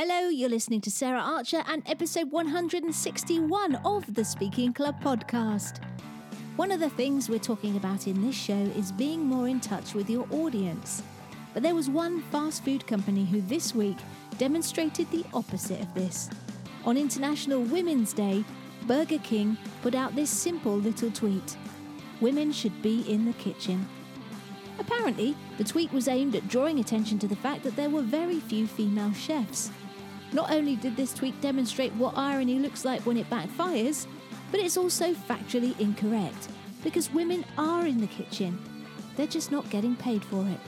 Hello, you're listening to Sarah Archer and episode 161 of the Speaking Club podcast. One of the things we're talking about in this show is being more in touch with your audience. But there was one fast food company who this week demonstrated the opposite of this. On International Women's Day, Burger King put out this simple little tweet Women should be in the kitchen. Apparently, the tweet was aimed at drawing attention to the fact that there were very few female chefs. Not only did this tweet demonstrate what irony looks like when it backfires, but it's also factually incorrect because women are in the kitchen. They're just not getting paid for it.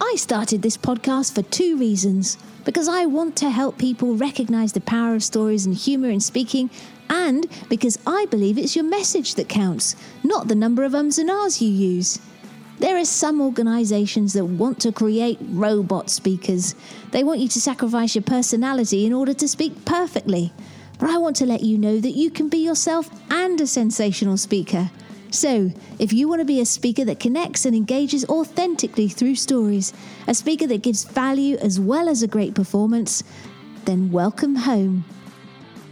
I started this podcast for two reasons because I want to help people recognize the power of stories and humor in speaking, and because I believe it's your message that counts, not the number of ums and ahs you use. There are some organizations that want to create robot speakers. They want you to sacrifice your personality in order to speak perfectly. But I want to let you know that you can be yourself and a sensational speaker. So, if you want to be a speaker that connects and engages authentically through stories, a speaker that gives value as well as a great performance, then welcome home.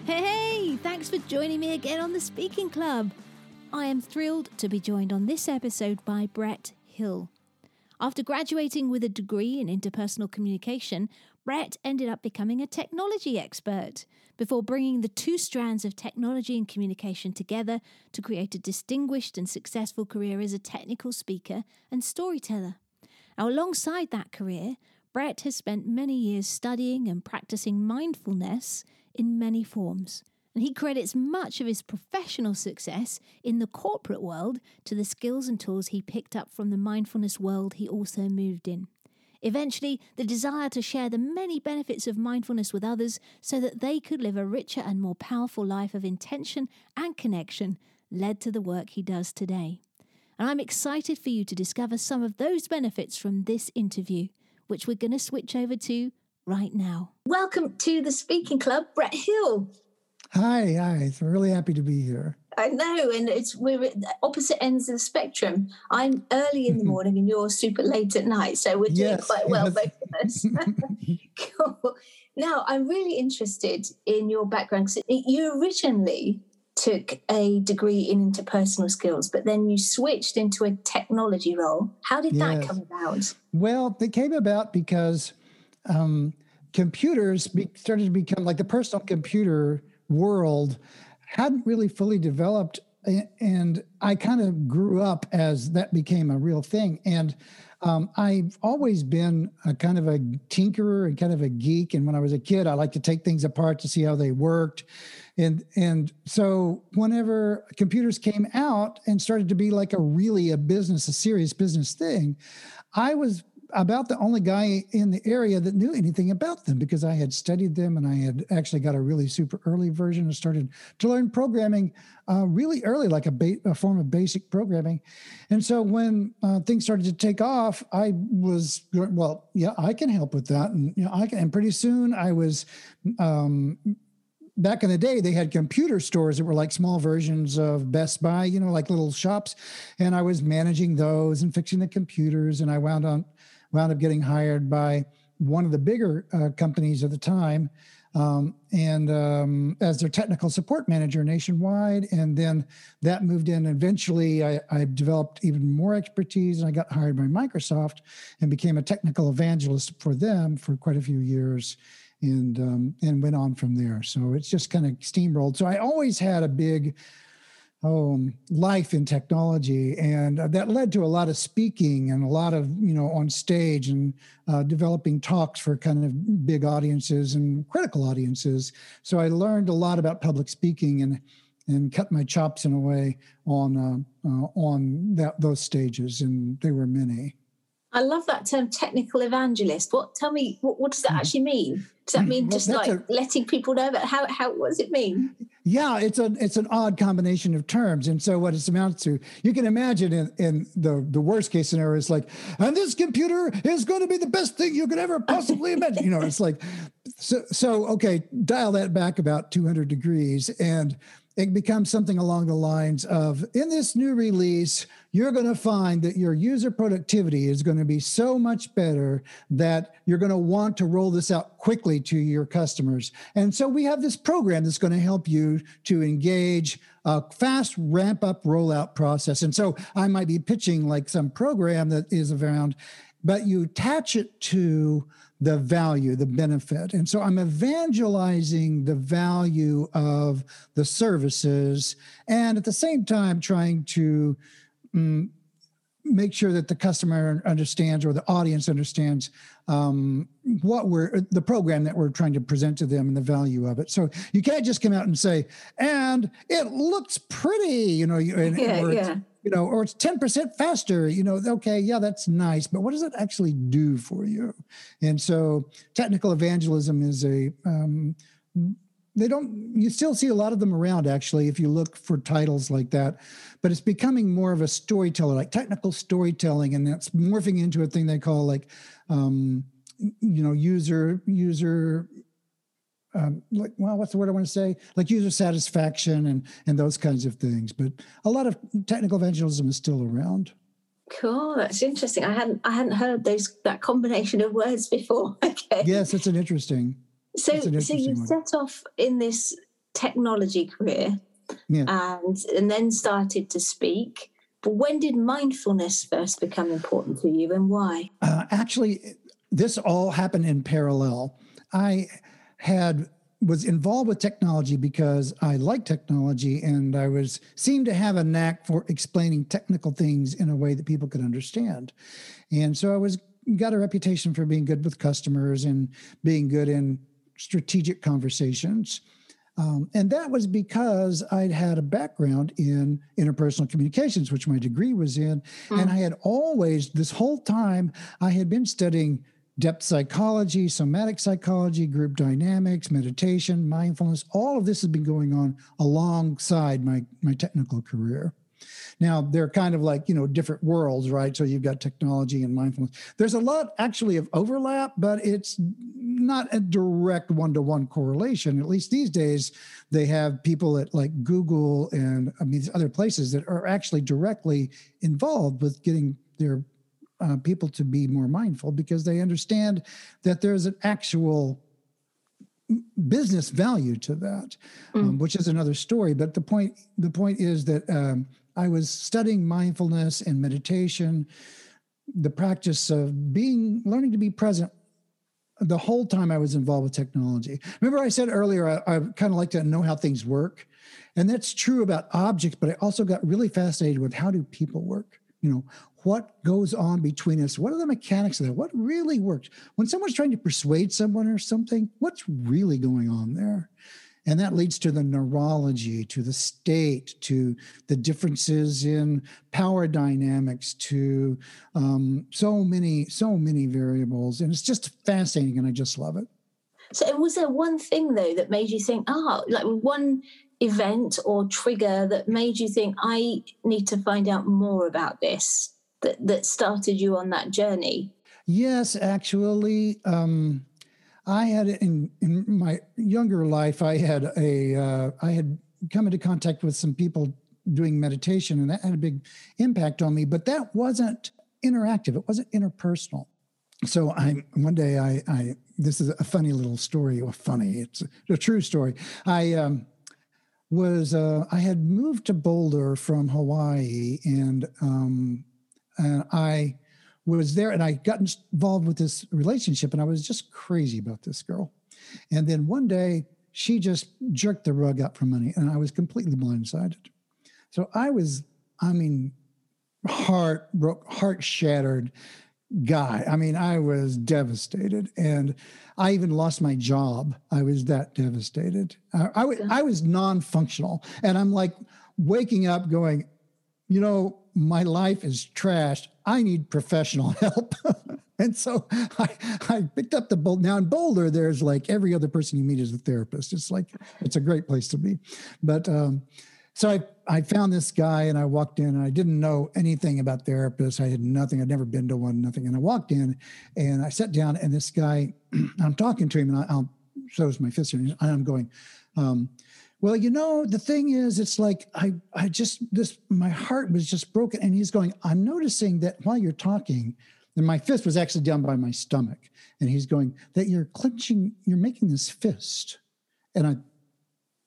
Hey, thanks for joining me again on the Speaking Club. I am thrilled to be joined on this episode by Brett Hill. After graduating with a degree in interpersonal communication, Brett ended up becoming a technology expert before bringing the two strands of technology and communication together to create a distinguished and successful career as a technical speaker and storyteller. Now, alongside that career, Brett has spent many years studying and practicing mindfulness in many forms and he credits much of his professional success in the corporate world to the skills and tools he picked up from the mindfulness world he also moved in. Eventually, the desire to share the many benefits of mindfulness with others so that they could live a richer and more powerful life of intention and connection led to the work he does today. And I'm excited for you to discover some of those benefits from this interview, which we're going to switch over to right now. Welcome to the Speaking Club, Brett Hill. Hi, hi. I'm really happy to be here. I know, and it's we're at opposite ends of the spectrum. I'm early in the morning, and you're super late at night, so we're doing yes, quite well, yes. both of us. cool. Now, I'm really interested in your background. You originally took a degree in interpersonal skills, but then you switched into a technology role. How did yes. that come about? Well, it came about because um, computers be- started to become like the personal computer world hadn't really fully developed and i kind of grew up as that became a real thing. And um, i've always been a kind of a tinkerer and kind of a geek. And when i was a kid i liked to take things apart to see how they worked. And and so whenever computers came out and started to be like a really a business a serious business thing i was about the only guy in the area that knew anything about them because I had studied them and I had actually got a really super early version and started to learn programming uh, really early, like a, ba- a, form of basic programming. And so when uh, things started to take off, I was well, yeah, I can help with that, and you know, I can. And pretty soon, I was. Um, back in the day they had computer stores that were like small versions of best buy you know like little shops and i was managing those and fixing the computers and i wound on wound up getting hired by one of the bigger uh, companies at the time um, and um, as their technical support manager nationwide. And then that moved in. Eventually, I, I, developed even more expertise, and I got hired by Microsoft and became a technical evangelist for them for quite a few years, and um, and went on from there. So it's just kind of steamrolled. So I always had a big um, life in technology, and uh, that led to a lot of speaking and a lot of you know on stage and uh, developing talks for kind of big audiences and critical audiences. So I learned a lot about public speaking and and cut my chops in a way on uh, uh, on that those stages, and they were many. I love that term, technical evangelist. What? Tell me, what, what does that hmm. actually mean? Does that mean well, just like a, letting people know about how how what does it mean? Yeah, it's a it's an odd combination of terms, and so what it amounts to, you can imagine in, in the the worst case scenario is like, and this computer is going to be the best thing you could ever possibly imagine. You know, it's like, so so okay, dial that back about two hundred degrees, and it becomes something along the lines of in this new release, you're going to find that your user productivity is going to be so much better that you're going to want to roll this out quickly to your customers. And so we have this program that's going to help you to engage a fast ramp up rollout process. And so I might be pitching like some program that is around, but you attach it to the value, the benefit. And so I'm evangelizing the value of the services and at the same time trying to mm, make sure that the customer understands or the audience understands um, what we're the program that we're trying to present to them and the value of it. So you can't just come out and say, and it looks pretty, you know, and, yeah, yeah you know, or it's 10% faster, you know, okay, yeah, that's nice, but what does it actually do for you? And so technical evangelism is a, um, they don't, you still see a lot of them around actually, if you look for titles like that, but it's becoming more of a storyteller, like technical storytelling, and that's morphing into a thing they call like, um, you know, user, user um, like well what's the word i want to say? Like user satisfaction and and those kinds of things. But a lot of technical evangelism is still around. Cool that's interesting. I hadn't i hadn't heard those that combination of words before okay. Yes it's an interesting so an so you one. set off in this technology career yeah. and and then started to speak. But when did mindfulness first become important to you and why? Uh, actually this all happened in parallel. I had was involved with technology because I like technology and I was seemed to have a knack for explaining technical things in a way that people could understand. And so I was got a reputation for being good with customers and being good in strategic conversations. Um, and that was because I'd had a background in interpersonal communications, which my degree was in. Mm. And I had always, this whole time, I had been studying depth psychology, somatic psychology, group dynamics, meditation, mindfulness. All of this has been going on alongside my, my technical career. Now, they're kind of like, you know, different worlds, right? So you've got technology and mindfulness. There's a lot actually of overlap, but it's not a direct one to one correlation. At least these days, they have people at like Google and I mean, other places that are actually directly involved with getting their uh, people to be more mindful because they understand that there's an actual business value to that, mm. um, which is another story. But the point the point is that um, I was studying mindfulness and meditation, the practice of being learning to be present the whole time I was involved with technology. Remember, I said earlier, I, I kind of like to know how things work. And that's true about objects, but I also got really fascinated with how do people work? You know, what goes on between us? What are the mechanics of that? What really works? When someone's trying to persuade someone or something what's really going on there? And that leads to the neurology to the state to the differences in power dynamics to um, so many so many variables. And it's just fascinating and i just love it. So was there one thing though that made you think oh like one event or trigger that made you think i need to find out more about this that, that started you on that journey? Yes, actually. Um, I had in in my younger life, I had a uh, I had come into contact with some people doing meditation, and that had a big impact on me. But that wasn't interactive; it wasn't interpersonal. So I one day I I this is a funny little story. Well, funny, it's a, true story. I um, was uh, I had moved to Boulder from Hawaii, and um, and I was there and I got involved with this relationship and I was just crazy about this girl. And then one day she just jerked the rug out from money and I was completely blindsided. So I was, I mean, heart broke, heart shattered guy. I mean, I was devastated and I even lost my job. I was that devastated. I, I, I was non functional and I'm like waking up going, you know, my life is trashed. I need professional help. and so I, I picked up the Boulder. Now in Boulder, there's like every other person you meet is a therapist. It's like, it's a great place to be. But um, so I, I found this guy and I walked in and I didn't know anything about therapists. I had nothing. I'd never been to one, nothing. And I walked in and I sat down and this guy, I'm talking to him and I, I'll shows my fist and I'm going, um, well, you know, the thing is, it's like I, I just this my heart was just broken. And he's going, I'm noticing that while you're talking, and my fist was actually down by my stomach. And he's going, that you're clenching, you're making this fist. And I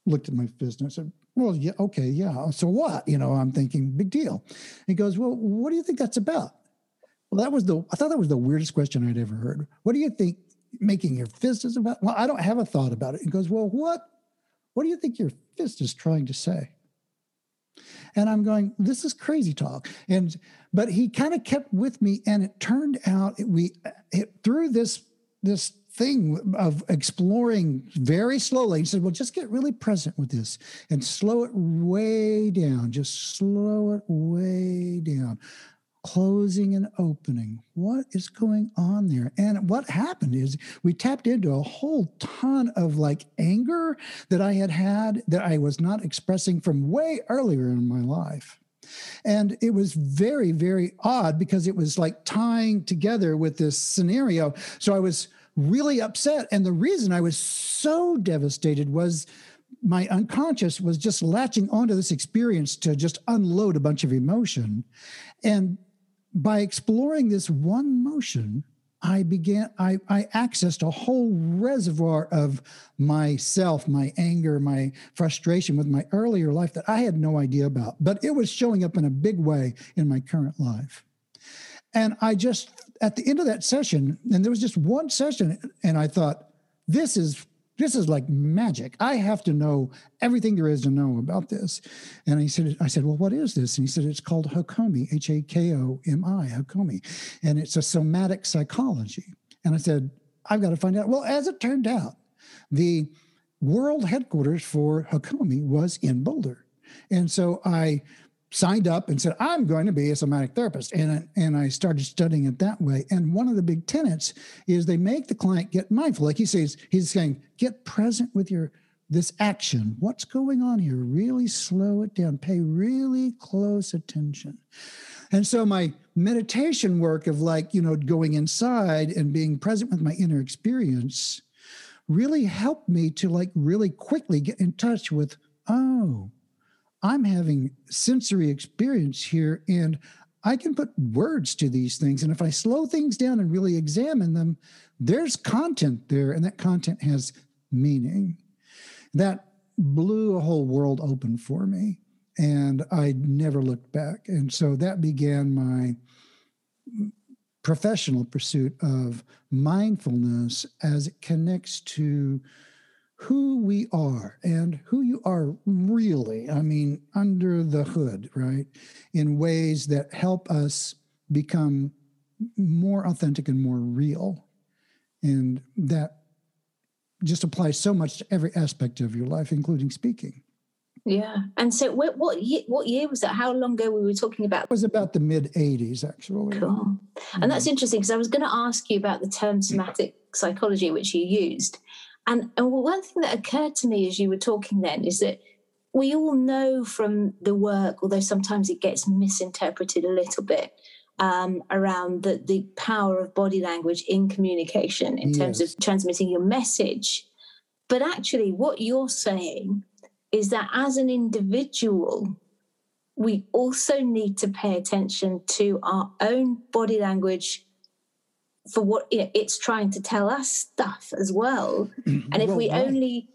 looked at my fist and I said, Well, yeah, okay, yeah. So what? You know, I'm thinking, big deal. He goes, Well, what do you think that's about? Well, that was the I thought that was the weirdest question I'd ever heard. What do you think making your fist is about? Well, I don't have a thought about it. He goes, Well, what what do you think your fist is trying to say? And I'm going, this is crazy talk. And but he kind of kept with me, and it turned out we it, through this this thing of exploring very slowly. He said, Well, just get really present with this and slow it way down. Just slow it way down closing and opening. What is going on there? And what happened is we tapped into a whole ton of like anger that I had had that I was not expressing from way earlier in my life. And it was very, very odd because it was like tying together with this scenario. So I was really upset. And the reason I was so devastated was my unconscious was just latching onto this experience to just unload a bunch of emotion. And by exploring this one motion, I began, I, I accessed a whole reservoir of myself, my anger, my frustration with my earlier life that I had no idea about, but it was showing up in a big way in my current life. And I just, at the end of that session, and there was just one session, and I thought, this is this is like magic. I have to know everything there is to know about this. And he said, I said, well, what is this? And he said, it's called Hakomi, H A K O M I, Hakomi. And it's a somatic psychology. And I said, I've got to find out. Well, as it turned out, the world headquarters for Hakomi was in Boulder. And so I signed up and said, I'm going to be a somatic therapist. And, and I started studying it that way. And one of the big tenets is they make the client get mindful. Like he says, he's saying, get present with your this action. What's going on here? Really slow it down. Pay really close attention. And so my meditation work of like, you know, going inside and being present with my inner experience really helped me to like really quickly get in touch with, oh, I'm having sensory experience here and I can put words to these things. And if I slow things down and really examine them, there's content there, and that content has meaning. That blew a whole world open for me. And I never looked back. And so that began my professional pursuit of mindfulness as it connects to who we are and who you are really, I mean, under the hood, right? In ways that help us become more authentic and more real. And that just applies so much to every aspect of your life, including speaking. Yeah. And so what what year, what year was that? How long ago were we talking about? It was about the mid 80s actually. Cool. And mm-hmm. that's interesting because I was going to ask you about the term somatic psychology which you used. And, and one thing that occurred to me as you were talking then is that we all know from the work, although sometimes it gets misinterpreted a little bit, um, around the, the power of body language in communication in yes. terms of transmitting your message. But actually, what you're saying is that as an individual, we also need to pay attention to our own body language for what you know, it's trying to tell us stuff as well. Mm-hmm. And if well, we right. only,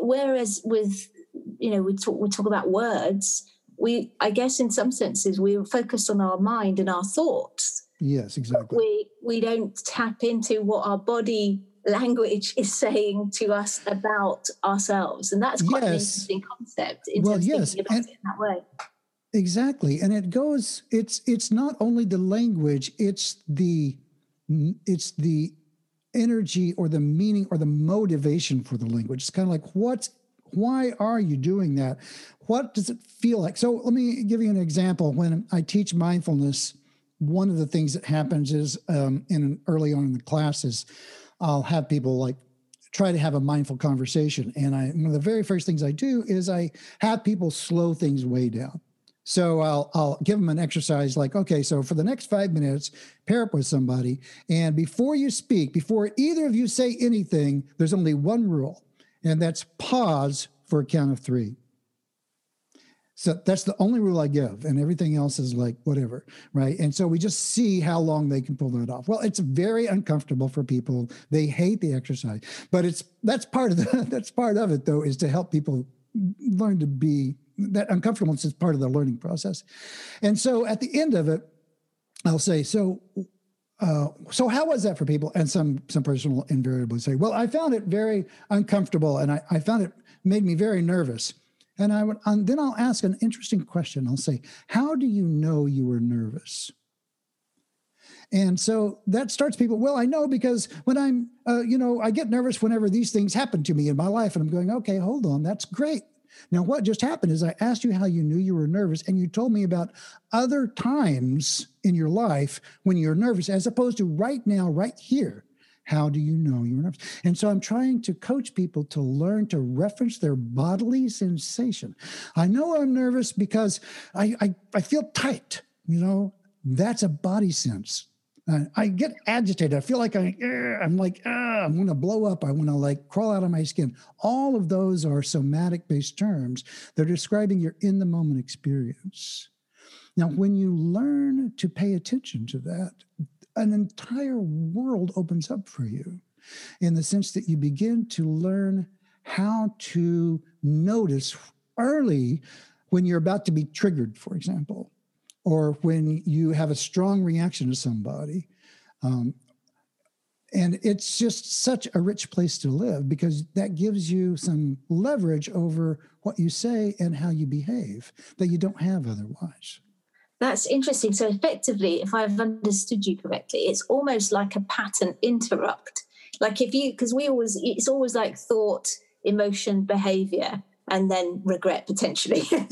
whereas with, you know, we talk, we talk about words, we, I guess in some senses, we're focused on our mind and our thoughts. Yes, exactly. We, we don't tap into what our body language is saying to us about ourselves. And that's quite yes. an interesting concept in well, terms yes. thinking about and, it in that way. Exactly. And it goes, it's it's not only the language, it's the it's the energy or the meaning or the motivation for the language. It's kind of like what's why are you doing that? What does it feel like? So let me give you an example. When I teach mindfulness, one of the things that happens is um, in early on in the classes, I'll have people like try to have a mindful conversation, and I one of the very first things I do is I have people slow things way down. So I'll I'll give them an exercise like, okay, so for the next five minutes, pair up with somebody, and before you speak, before either of you say anything, there's only one rule, and that's pause for a count of three. So that's the only rule I give, and everything else is like whatever, right? And so we just see how long they can pull that off. Well, it's very uncomfortable for people. They hate the exercise, but it's that's part of the that's part of it though is to help people learn to be that uncomfortableness is part of the learning process. And so at the end of it, I'll say, so uh, so how was that for people? And some some person will invariably say, well, I found it very uncomfortable, and I, I found it made me very nervous. And I would, and then I'll ask an interesting question. I'll say, How do you know you were nervous? And so that starts people. Well, I know because when I'm, uh, you know, I get nervous whenever these things happen to me in my life. And I'm going, okay, hold on, that's great. Now, what just happened is I asked you how you knew you were nervous, and you told me about other times in your life when you're nervous, as opposed to right now, right here. How do you know you're nervous? And so I'm trying to coach people to learn to reference their bodily sensation. I know I'm nervous because I, I, I feel tight, you know, that's a body sense. Uh, I get agitated. I feel like I, I'm like, I'm going to blow up. I want to like crawl out of my skin. All of those are somatic based terms. They're describing your in the moment experience. Now, when you learn to pay attention to that, an entire world opens up for you in the sense that you begin to learn how to notice early when you're about to be triggered, for example, or when you have a strong reaction to somebody. Um, and it's just such a rich place to live because that gives you some leverage over what you say and how you behave that you don't have otherwise. That's interesting. So effectively, if I've understood you correctly, it's almost like a pattern interrupt. Like if you, because we always, it's always like thought, emotion, behavior, and then regret potentially. and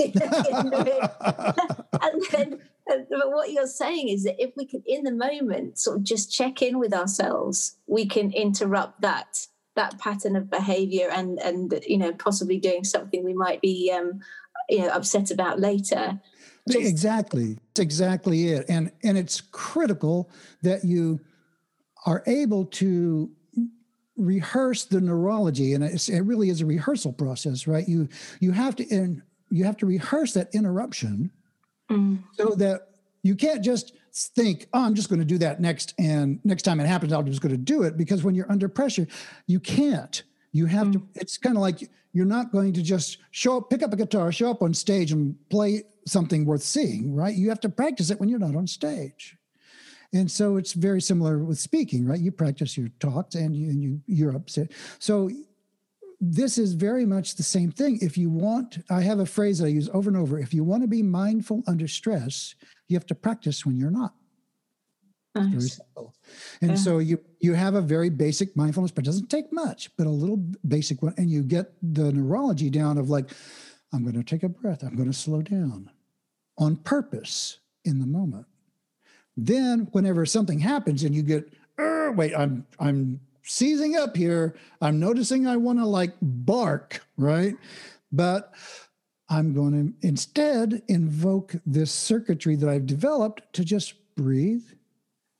then, but what you're saying is that if we can, in the moment, sort of just check in with ourselves, we can interrupt that that pattern of behavior and and you know possibly doing something we might be um, you know upset about later just, exactly. That's exactly it. And and it's critical that you are able to rehearse the neurology and it really is a rehearsal process right you you have to in, you have to rehearse that interruption mm. so that you can't just think oh i'm just going to do that next and next time it happens i'm just going to do it because when you're under pressure you can't you have mm. to it's kind of like you're not going to just show up pick up a guitar show up on stage and play something worth seeing, right? You have to practice it when you're not on stage. And so it's very similar with speaking, right? You practice your talks and you, and you you're upset. So this is very much the same thing. If you want, I have a phrase that I use over and over. If you want to be mindful under stress, you have to practice when you're not. Nice. Very simple. And yeah. so you you have a very basic mindfulness, but it doesn't take much, but a little basic one, and you get the neurology down of like, I'm going to take a breath. I'm going to slow down on purpose in the moment. Then, whenever something happens and you get, wait, I'm I'm seizing up here. I'm noticing I want to like bark, right? But I'm going to instead invoke this circuitry that I've developed to just breathe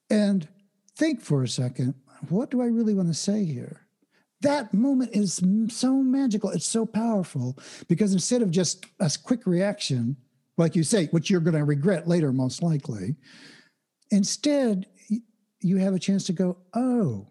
and think for a second. What do I really want to say here? that moment is so magical. It's so powerful because instead of just a quick reaction, like you say, which you're going to regret later, most likely, instead, you have a chance to go, oh,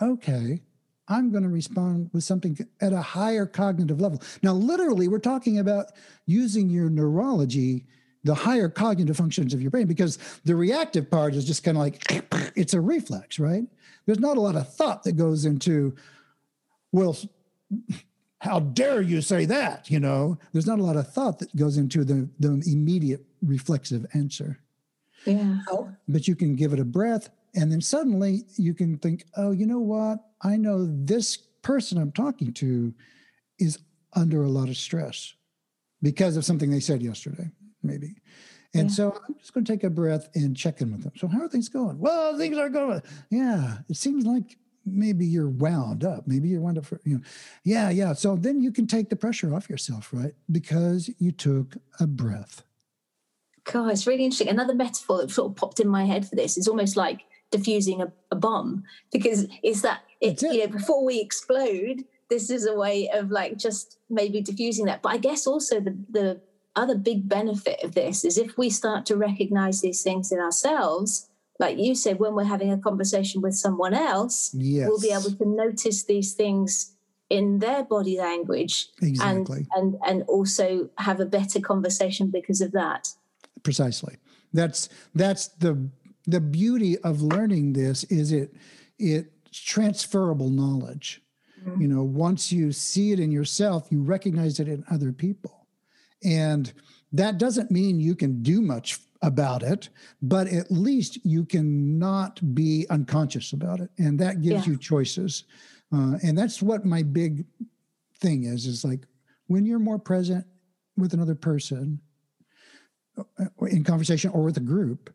okay, I'm going to respond with something at a higher cognitive level. Now, literally, we're talking about using your neurology, the higher cognitive functions of your brain, because the reactive part is just kind of like it's a reflex, right? There's not a lot of thought that goes into well, how dare you say that? You know, there's not a lot of thought that goes into the, the immediate reflexive answer. Yeah. But you can give it a breath, and then suddenly you can think, oh, you know what? I know this person I'm talking to is under a lot of stress because of something they said yesterday, maybe. And yeah. so I'm just going to take a breath and check in with them. So, how are things going? Well, things are going. Yeah, it seems like maybe you're wound up. Maybe you're wound up for, you know, yeah, yeah. So then you can take the pressure off yourself, right? Because you took a breath. God, it's really interesting. Another metaphor that sort of popped in my head for this is almost like diffusing a, a bomb because it's that it, you know before we explode this is a way of like just maybe diffusing that. But I guess also the the other big benefit of this is if we start to recognize these things in ourselves, like you said, when we're having a conversation with someone else, yes. we'll be able to notice these things in their body language exactly. and, and and also have a better conversation because of that. Precisely. That's that's the the beauty of learning this is it it's transferable knowledge. Mm-hmm. You know, once you see it in yourself, you recognize it in other people. And that doesn't mean you can do much about it, but at least you can not be unconscious about it. And that gives yeah. you choices. Uh, and that's what my big thing is, is like when you're more present with another person in conversation or with a group,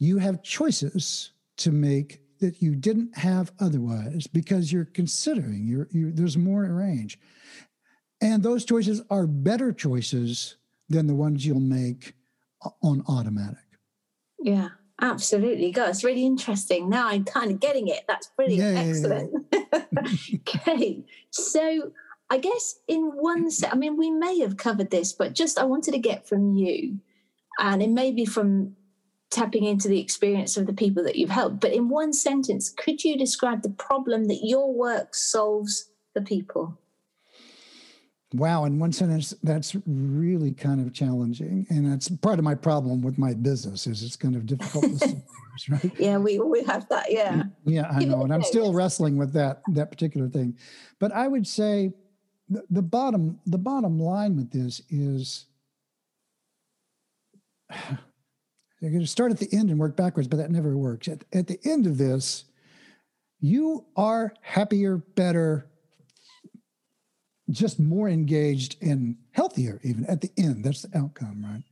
you have choices to make that you didn't have otherwise because you're considering you're, you're, there's more range. And those choices are better choices than the ones you'll make on automatic. Yeah absolutely. God it's really interesting. Now i'm kind of getting it. That's brilliant. Excellent. Okay. So i guess in one set i mean we may have covered this but just i wanted to get from you and it may be from tapping into the experience of the people that you've helped. But in one sentence, could you describe the problem that your work solves for people? Wow, in one sentence, that's really kind of challenging, and that's part of my problem with my business. Is it's kind of difficult to summarize, right? Yeah, we we have that. Yeah, yeah, I know, and I'm still wrestling with that that particular thing. But I would say the, bottom the bottom line with this is You're going to start at the end and work backwards, but that never works. At, at the end of this, you are happier, better, just more engaged and healthier, even at the end. That's the outcome, right?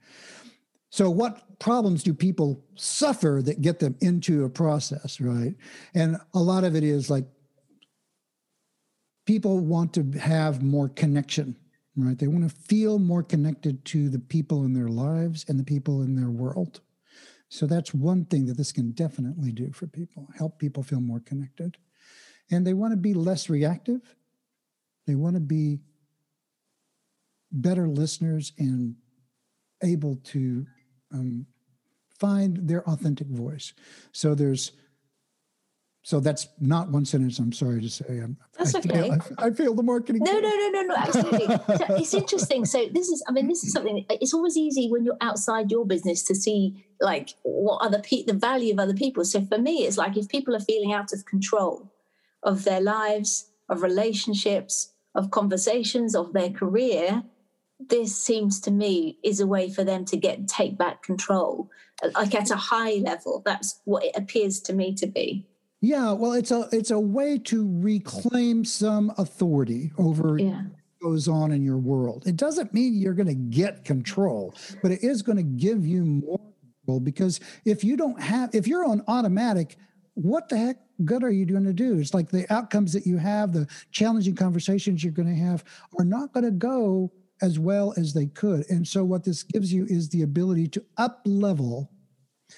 So, what problems do people suffer that get them into a process, right? And a lot of it is like people want to have more connection, right? They want to feel more connected to the people in their lives and the people in their world. So that's one thing that this can definitely do for people, help people feel more connected. And they want to be less reactive. They want to be better listeners and able to um, find their authentic voice. So there's so that's not one sentence. I'm sorry to say. I'm, that's I okay. Fail, I, I fail the marketing. No, no, no, no, no. Absolutely. so it's interesting. So this is. I mean, this is something. It's always easy when you're outside your business to see like what other people, the value of other people. So for me, it's like if people are feeling out of control of their lives, of relationships, of conversations, of their career, this seems to me is a way for them to get take back control like at a high level that's what it appears to me to be yeah, well, it's a it's a way to reclaim some authority over yeah. what goes on in your world. It doesn't mean you're going to get control, but it is going to give you more control because if you don't have if you're on automatic, what the heck good are you going to do? It's like the outcomes that you have, the challenging conversations you're going to have are not going to go as well as they could. And so what this gives you is the ability to up level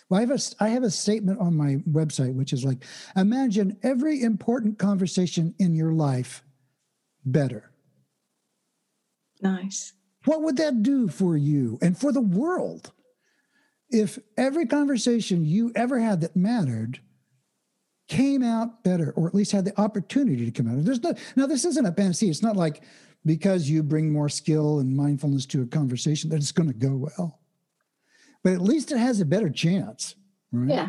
well, I have a I have a statement on my website which is like, imagine every important conversation in your life better. Nice. What would that do for you and for the world? If every conversation you ever had that mattered came out better, or at least had the opportunity to come out. There's no now this isn't a panacea. It's not like because you bring more skill and mindfulness to a conversation that it's going to go well but at least it has a better chance. Right? Yeah,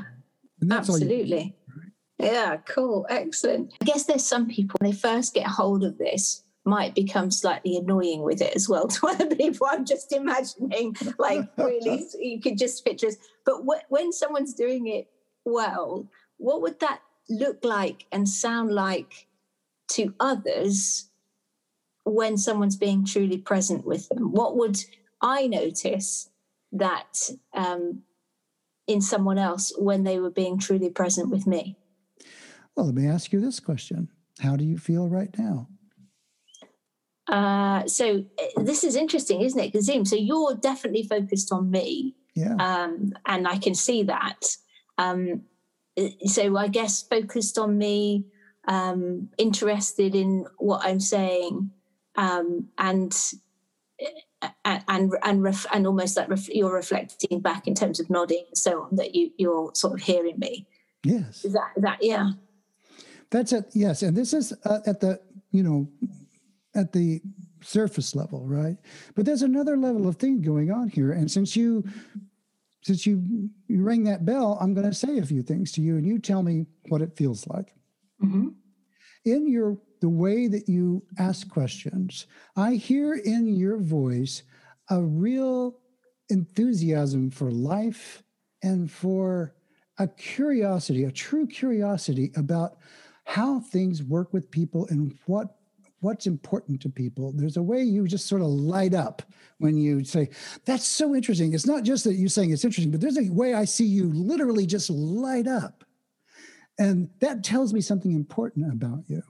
absolutely. Right? Yeah, cool, excellent. I guess there's some people when they first get hold of this might become slightly annoying with it as well to other people. I'm just imagining, like, really, you could just picture this. But wh- when someone's doing it well, what would that look like and sound like to others when someone's being truly present with them? What would I notice that um, in someone else when they were being truly present with me. Well, let me ask you this question How do you feel right now? Uh, so uh, this is interesting, isn't it, Kazim? So you're definitely focused on me. Yeah. Um, and I can see that. Um, so I guess focused on me, um, interested in what I'm saying, um, and and and ref, and almost like ref, you're reflecting back in terms of nodding and so on that you you're sort of hearing me. Yes. Is that that yeah? That's it. Yes, and this is uh, at the you know at the surface level, right? But there's another level of thing going on here, and since you since you you ring that bell, I'm going to say a few things to you, and you tell me what it feels like. Mm-hmm. In your the way that you ask questions, I hear in your voice a real enthusiasm for life and for a curiosity, a true curiosity about how things work with people and what what's important to people. There's a way you just sort of light up when you say, That's so interesting. It's not just that you're saying it's interesting, but there's a way I see you literally just light up. And that tells me something important about you.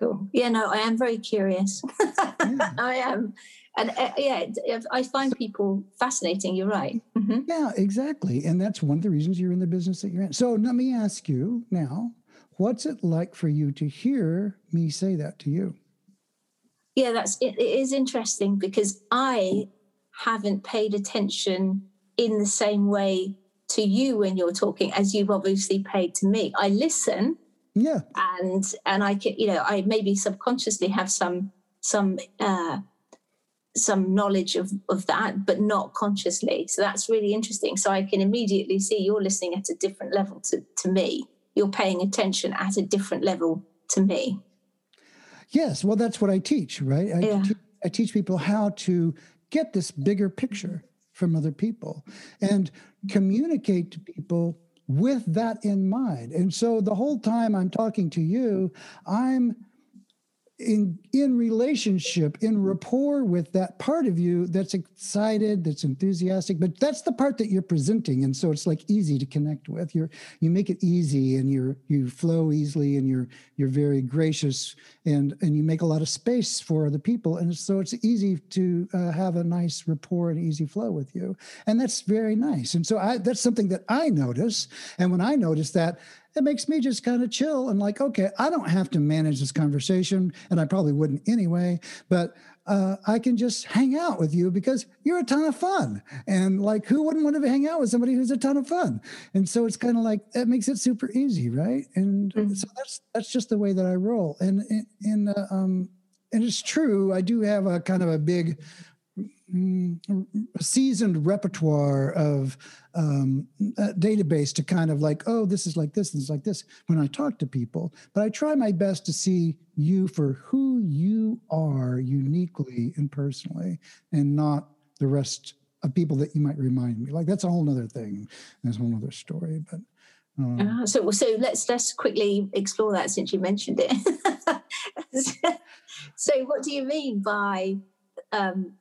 Cool. Yeah, no, I am very curious. Yeah. I am. And uh, yeah, I find people fascinating. You're right. Mm-hmm. Yeah, exactly. And that's one of the reasons you're in the business that you're in. So let me ask you now What's it like for you to hear me say that to you? Yeah, that's it, it is interesting because I haven't paid attention in the same way to you when you're talking as you've obviously paid to me. I listen. Yeah. And and I can, you know, I maybe subconsciously have some some uh some knowledge of, of that, but not consciously. So that's really interesting. So I can immediately see you're listening at a different level to, to me you're paying attention at a different level to me. Yes, well, that's what I teach, right? I, yeah. te- I teach people how to get this bigger picture from other people and communicate to people with that in mind. And so the whole time I'm talking to you, I'm in in relationship in rapport with that part of you that's excited that's enthusiastic but that's the part that you're presenting. And so it's like easy to connect with. You're you make it easy and you're you flow easily and you're you're very gracious and and you make a lot of space for the people. And so it's easy to uh, have a nice rapport and easy flow with you. And that's very nice. And so i that's something that i notice. And when i notice that it makes me just kind of chill and like, okay, I don't have to manage this conversation, and I probably wouldn't anyway, but uh, I can just hang out with you because you're a ton of fun. And like, who wouldn't want to hang out with somebody who's a ton of fun? And so it's kind of like that makes it super easy, right? And mm-hmm. so that's that's just the way that I roll. And and uh, um, and it's true, I do have a kind of a big seasoned repertoire of um, database to kind of like, oh, this is like this, this is like this when I talk to people. But I try my best to see you for who you are uniquely and personally, and not the rest of people that you might remind me. Like that's a whole other thing. That's a whole other story. But um, uh, so, so let's let's quickly explore that since you mentioned it. so, what do you mean by um,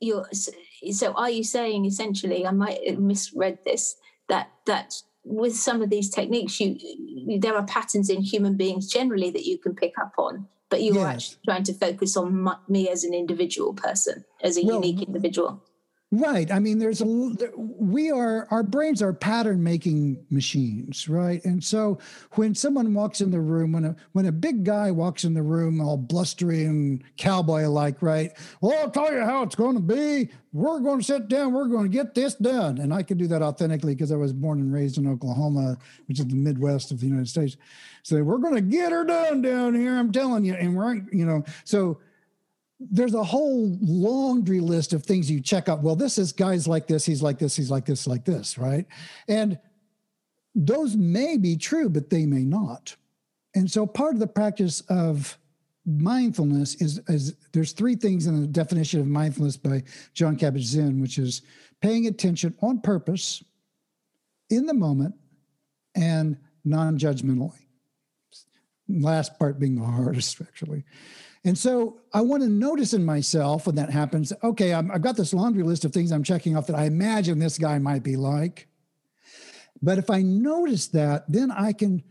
you're so are you saying essentially i might misread this that that with some of these techniques you, you there are patterns in human beings generally that you can pick up on but you're yes. actually trying to focus on my, me as an individual person as a well, unique individual Right. I mean, there's a, we are, our brains are pattern making machines, right? And so when someone walks in the room, when a, when a big guy walks in the room, all blustery and cowboy like, right? Well, I'll tell you how it's going to be. We're going to sit down. We're going to get this done. And I can do that authentically because I was born and raised in Oklahoma, which is the Midwest of the United States. So we're going to get her done down here. I'm telling you. And we're, you know, so there's a whole laundry list of things you check out. Well, this is guys like this, he's like this, he's like this, like this, right? And those may be true, but they may not. And so part of the practice of mindfulness is, is there's three things in the definition of mindfulness by Jon Kabat-Zinn, which is paying attention on purpose, in the moment, and non-judgmentally. Last part being the hardest, actually. And so I want to notice in myself when that happens, okay, i have got this laundry list of things I'm checking off that I imagine this guy might be like. But if I notice that, then I can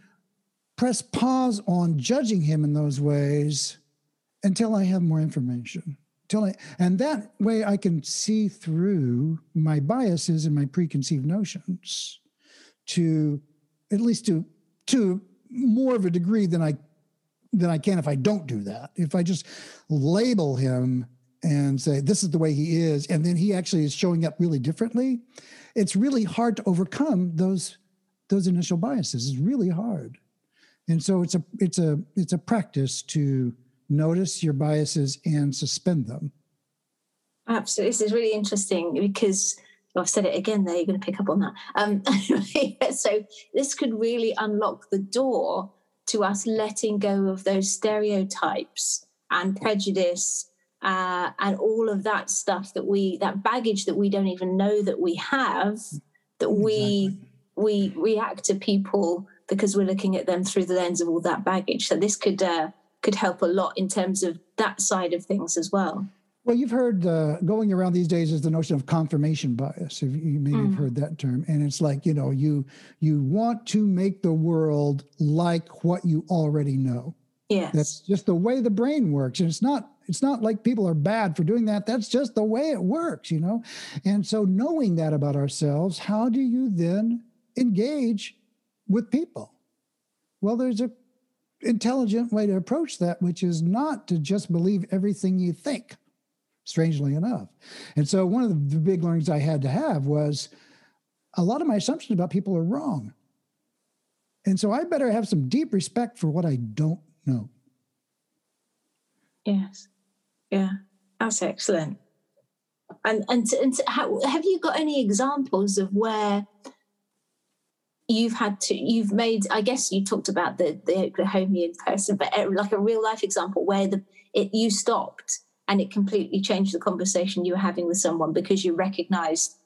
press pause on judging him in those ways until I have more information. Until I, and that way I can see through my biases and my preconceived notions to at least to to more of a degree than I than I can if I don't do that. If I just label him and say this is the way he is, and then he actually is showing up really differently, it's really hard to overcome those those initial biases. It's really hard, and so it's a it's a it's a practice to notice your biases and suspend them. Absolutely, this is really interesting because I've said it again. There, you're going to pick up on that. Um, so this could really unlock the door to us letting go of those stereotypes and prejudice uh, and all of that stuff that we that baggage that we don't even know that we have that exactly. we we react to people because we're looking at them through the lens of all that baggage so this could uh, could help a lot in terms of that side of things as well well, you've heard uh, going around these days is the notion of confirmation bias. If you maybe mm. have heard that term, and it's like you know you you want to make the world like what you already know. Yes, that's just the way the brain works, and it's not it's not like people are bad for doing that. That's just the way it works, you know. And so, knowing that about ourselves, how do you then engage with people? Well, there's a intelligent way to approach that, which is not to just believe everything you think strangely enough. And so one of the big learnings I had to have was a lot of my assumptions about people are wrong. And so I better have some deep respect for what I don't know. Yes. Yeah. That's excellent. And and, and how, have you got any examples of where you've had to you've made i guess you talked about the the oklahomian person but uh, like a real life example where the it you stopped and it completely changed the conversation you were having with someone because you recognized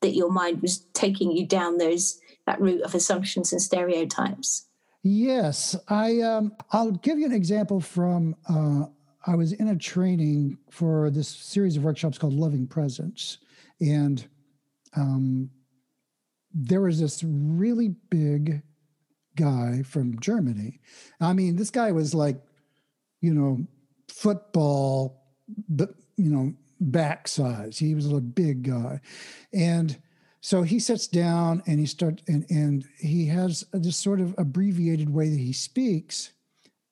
that your mind was taking you down those that route of assumptions and stereotypes? Yes. I um, i'll give you an example from uh, i was in a training for this series of workshops called loving presence. And um, there was this really big guy from germany. I mean this guy was like you know football you know back size. He was a big guy, and so he sits down and he starts and and he has this sort of abbreviated way that he speaks,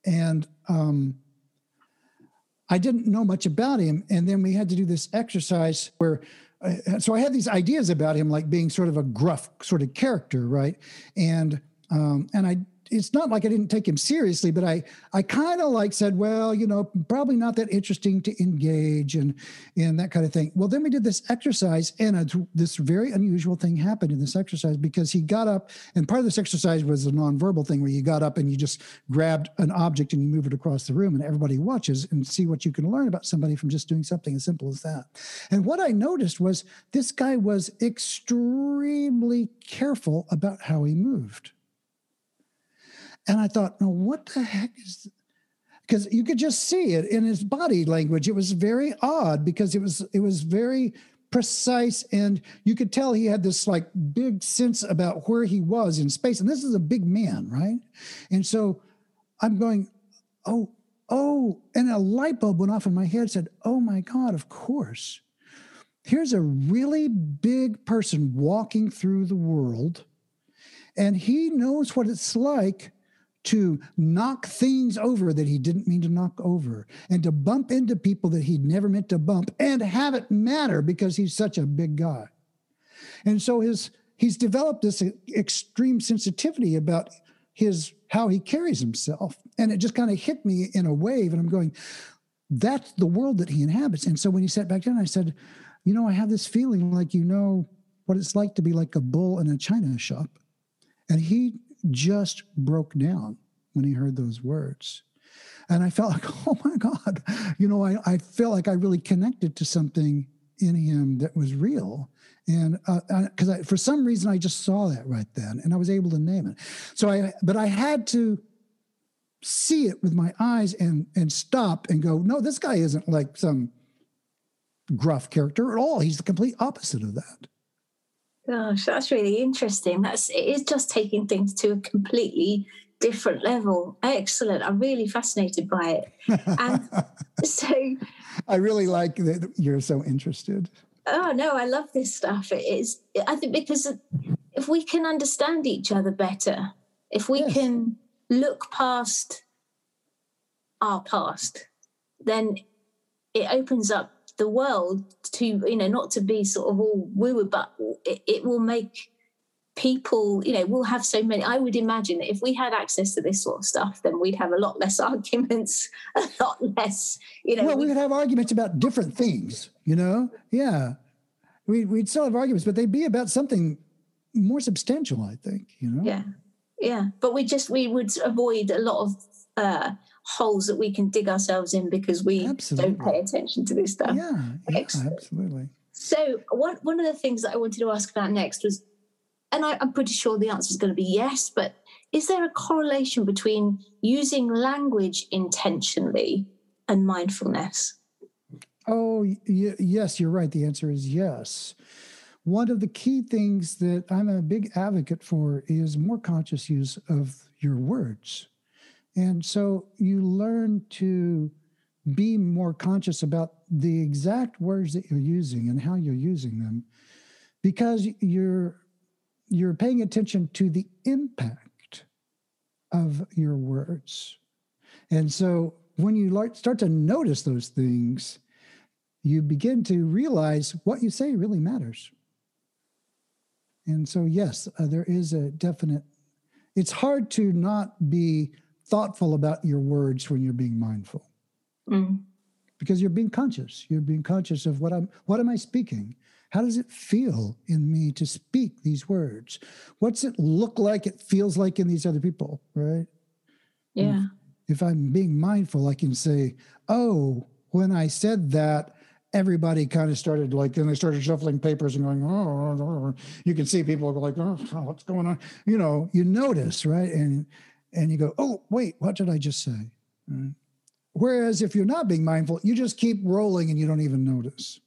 and um, I didn't know much about him, and then we had to do this exercise where. Uh, so I had these ideas about him, like being sort of a gruff sort of character, right? And um, and I it's not like I didn't take him seriously, but I I kind of like said, well, you know, probably not that interesting to engage and and that kind of thing. Well, then we did this exercise, and a, this very unusual thing happened in this exercise because he got up, and part of this exercise was a nonverbal thing where you got up and you just grabbed an object and you move it across the room, and everybody watches and see what you can learn about somebody from just doing something as simple as that. And what I noticed was this guy was extremely careful about how he moved and I thought, no, what the heck is because you could just see it in his body language. It was very odd because it was it was very precise and you could tell he had this like big sense about where he was in space. And this is a big man, right? And so I'm going, oh, oh, and a light bulb went off in my head, said, Oh my God, of course. Here's a really big person walking through the world, and he knows what it's like to knock things over that he didn't mean to knock over and to bump into people that he'd never meant to bump and have it matter because he's such a big guy. And so his he's developed this extreme sensitivity about his how he carries himself and it just kind of hit me in a wave and I'm going that's the world that he inhabits. And so when he sat back down I said, "You know, I have this feeling like you know what it's like to be like a bull in a china shop." And he just broke down when he heard those words. And I felt like, oh my God, you know, I, I felt like I really connected to something in him that was real. And because uh, for some reason I just saw that right then and I was able to name it. So I, but I had to see it with my eyes and and stop and go, no, this guy isn't like some gruff character at all. He's the complete opposite of that. Gosh, that's really interesting. That's it is just taking things to a completely different level. Excellent. I'm really fascinated by it. And so I really like that you're so interested. Oh no, I love this stuff. It is I think because if we can understand each other better, if we yes. can look past our past, then it opens up the world to you know not to be sort of all woo but it, it will make people, you know, we'll have so many. I would imagine that if we had access to this sort of stuff, then we'd have a lot less arguments, a lot less, you know. Well, we would have arguments about different things, you know? Yeah. We, we'd still have arguments, but they'd be about something more substantial, I think, you know? Yeah. Yeah. But we just, we would avoid a lot of uh, holes that we can dig ourselves in because we absolutely. don't pay attention to this stuff. Yeah. yeah absolutely. So one, one of the things that I wanted to ask about next was and I, am pretty sure the answer is going to be yes, but is there a correlation between using language intentionally and mindfulness? Oh, y- yes, you're right. The answer is yes. One of the key things that I'm a big advocate for is more conscious use of your words. And so you learn to be more conscious about the exact words that you're using and how you're using them because you're you're paying attention to the impact of your words. And so when you start to notice those things, you begin to realize what you say really matters. And so, yes, uh, there is a definite, it's hard to not be thoughtful about your words when you're being mindful. Mm. Because you're being conscious. You're being conscious of what I'm what am I speaking? How does it feel in me to speak these words? What's it look like it feels like in these other people, right? Yeah. If, if I'm being mindful, I can say, oh, when I said that, everybody kind of started like, then they started shuffling papers and going, oh, you can see people go like, oh, what's going on? You know, you notice, right? And and you go, oh, wait, what did I just say? Right? Whereas if you're not being mindful, you just keep rolling and you don't even notice.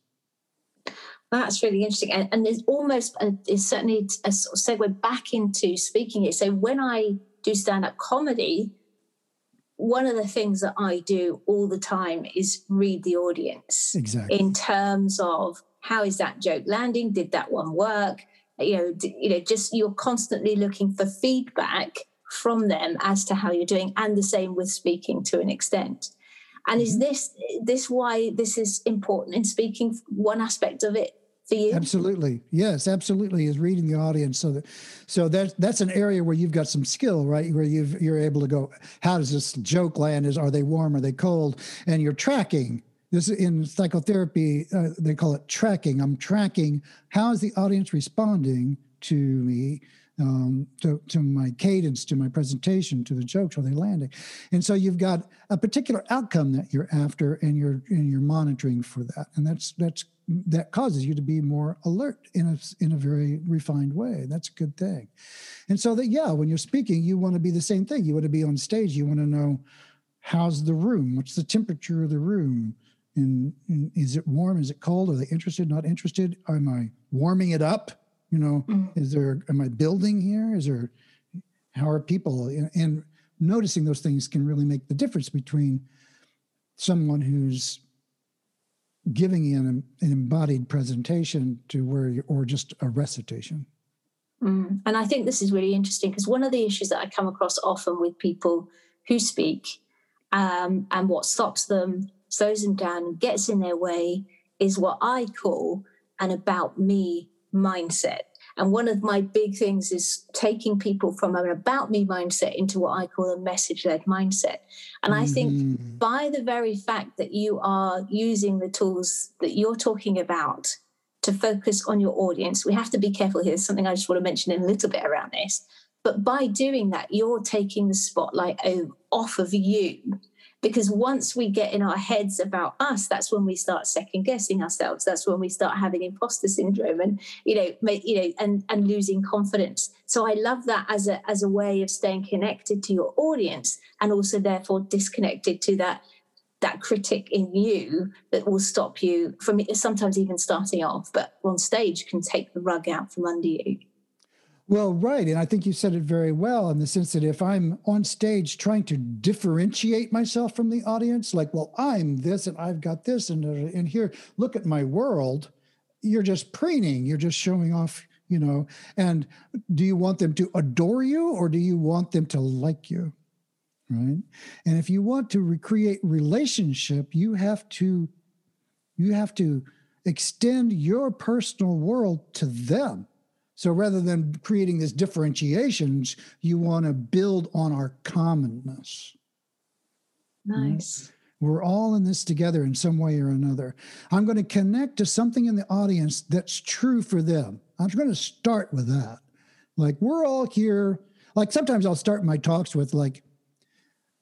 That's really interesting, and, and there's almost a, it's certainly a sort of segue back into speaking it. So when I do stand up comedy, one of the things that I do all the time is read the audience. Exactly. In terms of how is that joke landing? Did that one work? You know, you know, just you're constantly looking for feedback from them as to how you're doing, and the same with speaking to an extent. And is mm-hmm. this this why this is important in speaking? One aspect of it for you? Absolutely, yes, absolutely. Is reading the audience so that so that that's an area where you've got some skill, right? Where you you're able to go, how does this joke land? Is are they warm? Are they cold? And you're tracking. This in psychotherapy, uh, they call it tracking. I'm tracking how is the audience responding to me um, to, to my cadence, to my presentation, to the jokes, are they landing? And so you've got a particular outcome that you're after, and you're and you're monitoring for that, and that's that's that causes you to be more alert in a in a very refined way. That's a good thing. And so that yeah, when you're speaking, you want to be the same thing. You want to be on stage. You want to know how's the room, what's the temperature of the room. And, and is it warm? Is it cold? Are they interested? Not interested? Am I warming it up? You know, mm. is there, am I building here? Is there, how are people? And, and noticing those things can really make the difference between someone who's giving an, an embodied presentation to where you, or just a recitation. Mm. And I think this is really interesting because one of the issues that I come across often with people who speak um, and what stops them, slows them down, and gets in their way is what I call an about me mindset. And one of my big things is taking people from an about me mindset into what I call a message led mindset. And I think mm-hmm. by the very fact that you are using the tools that you're talking about to focus on your audience, we have to be careful here. There's something I just want to mention in a little bit around this. But by doing that, you're taking the spotlight off of you because once we get in our heads about us that's when we start second guessing ourselves. That's when we start having imposter syndrome and you know you know and and losing confidence. So i love that as a as a way of staying connected to your audience and also therefore disconnected to that that critic in you that will stop you from sometimes even starting off but on stage can take the rug out from under you well, right. And I think you said it very well in the sense that if I'm on stage trying to differentiate myself from the audience, like, well, I'm this and I've got this and, uh, and here, look at my world, you're just preening, you're just showing off, you know. And do you want them to adore you or do you want them to like you? right? And if you want to recreate relationship, you have to you have to extend your personal world to them. So rather than creating these differentiations, you want to build on our commonness. Nice. Right? We're all in this together in some way or another. I'm going to connect to something in the audience that's true for them. I'm going to start with that. Like, we're all here. Like, sometimes I'll start my talks with, like,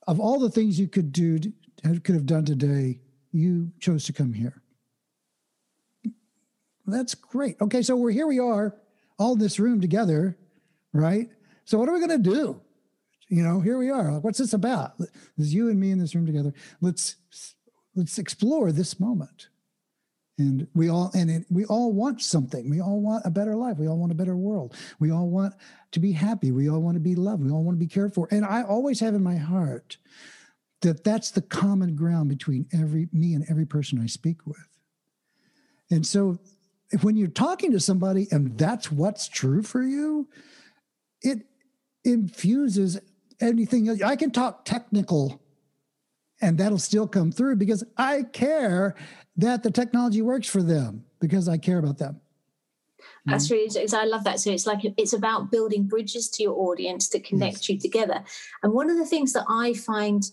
of all the things you could do, could have done today, you chose to come here. That's great. Okay, so we're here we are, all this room together, right? So what are we going to do? You know, here we are. Like, what's this about? There's you and me in this room together. Let's let's explore this moment. And we all and it, we all want something. We all want a better life. We all want a better world. We all want to be happy. We all want to be loved. We all want to be cared for. And I always have in my heart that that's the common ground between every me and every person I speak with. And so when you're talking to somebody and that's what's true for you, it infuses anything. I can talk technical and that'll still come through because I care that the technology works for them because I care about them. That's really I love that. So it's like it's about building bridges to your audience to connect yes. you together. And one of the things that I find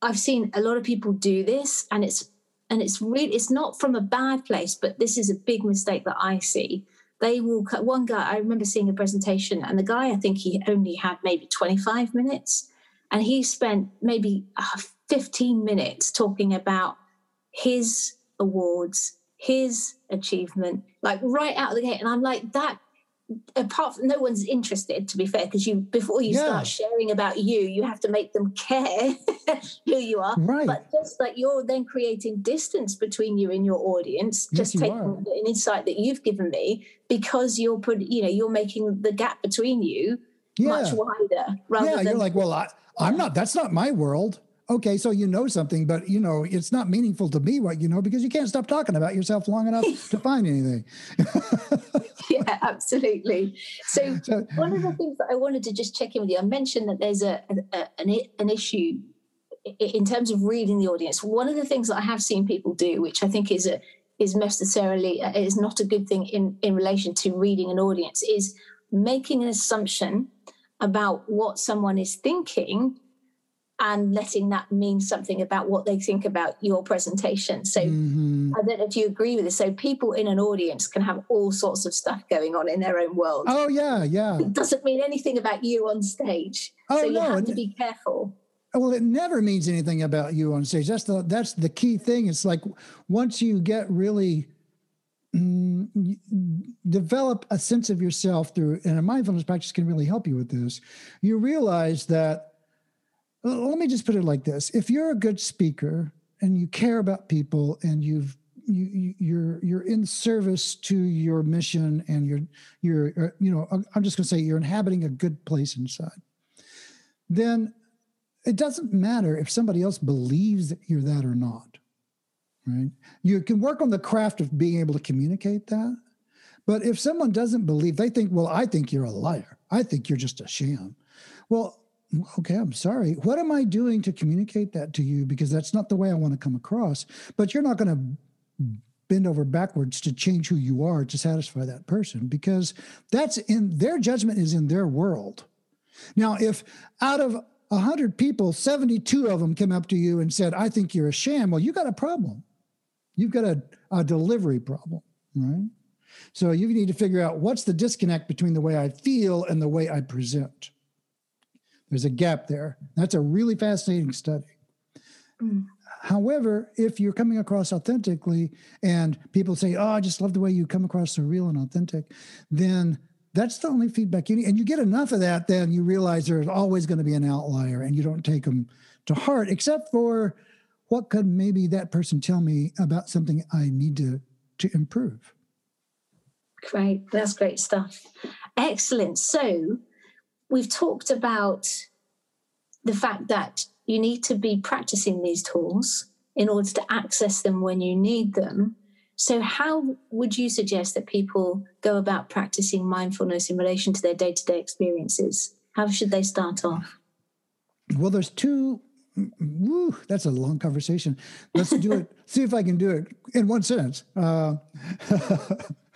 I've seen a lot of people do this, and it's and it's really it's not from a bad place, but this is a big mistake that I see. They will cut one guy I remember seeing a presentation, and the guy I think he only had maybe 25 minutes, and he spent maybe uh, 15 minutes talking about his awards, his achievement, like right out of the gate. And I'm like, that apart from no one's interested to be fair because you before you yeah. start sharing about you you have to make them care who you are right but just like you're then creating distance between you and your audience yes, just taking an insight that you've given me because you're put you know you're making the gap between you yeah. much wider yeah than, you're like well I, i'm not that's not my world okay, so you know something, but you know it's not meaningful to me what you know because you can't stop talking about yourself long enough to find anything. yeah, absolutely. So, one of the things that I wanted to just check in with you, I mentioned that there's a, a an, an issue in terms of reading the audience. One of the things that I have seen people do, which I think is a is necessarily uh, is not a good thing in in relation to reading an audience, is making an assumption about what someone is thinking and letting that mean something about what they think about your presentation. So mm-hmm. I don't know if you agree with this. So people in an audience can have all sorts of stuff going on in their own world. Oh yeah, yeah. It doesn't mean anything about you on stage. Oh, so you no. have to be careful. Well, it never means anything about you on stage. That's the that's the key thing. It's like once you get really mm, develop a sense of yourself through and a mindfulness practice can really help you with this. You realize that let me just put it like this. If you're a good speaker and you care about people and you've you, you're you're in service to your mission and you're you're uh, you know i'm just going to say you're inhabiting a good place inside then it doesn't matter if somebody else believes that you're that or not right? You can work on the craft of being able to communicate that but if someone doesn't believe they think well i think you're a liar. I think you're just a sham. Well okay, I'm sorry. What am I doing to communicate that to you? Because that's not the way I want to come across. But you're not going to bend over backwards to change who you are to satisfy that person because that's in their judgment is in their world. Now, if out of 100 people, 72 of them came up to you and said, I think you're a sham, well, you got a problem. You've got a, a delivery problem, right? So you need to figure out what's the disconnect between the way I feel and the way I present. There's a gap there. That's a really fascinating study. Mm. However, if you're coming across authentically and people say, Oh, I just love the way you come across so real and authentic, then that's the only feedback you need. And you get enough of that, then you realize there's always going to be an outlier and you don't take them to heart, except for what could maybe that person tell me about something I need to, to improve. Great. That's great stuff. Excellent. So, we've talked about the fact that you need to be practicing these tools in order to access them when you need them. So, how would you suggest that people go about practicing mindfulness in relation to their day to day experiences? How should they start off? Well, there's two. Woo, that's a long conversation. Let's do it. See if I can do it in one sentence. Uh,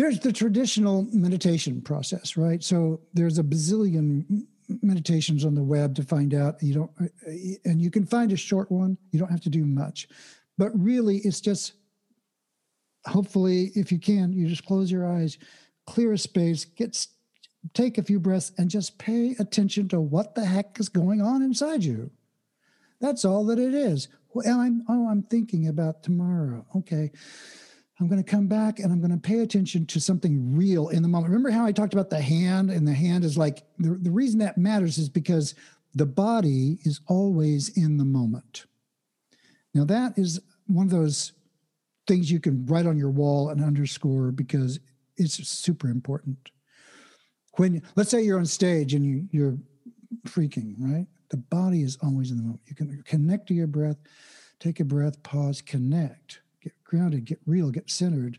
there's the traditional meditation process, right? So there's a bazillion meditations on the web to find out. You don't, and you can find a short one. You don't have to do much, but really, it's just. Hopefully, if you can, you just close your eyes, clear a space, get take a few breaths, and just pay attention to what the heck is going on inside you. That's all that it is. Well, I'm oh, I'm thinking about tomorrow. Okay. I'm going to come back and I'm going to pay attention to something real in the moment. Remember how I talked about the hand, and the hand is like the, the reason that matters is because the body is always in the moment. Now, that is one of those things you can write on your wall and underscore because it's super important. When let's say you're on stage and you, you're freaking, right? The body is always in the moment. You can connect to your breath, take a breath, pause, connect get grounded, get real, get centered,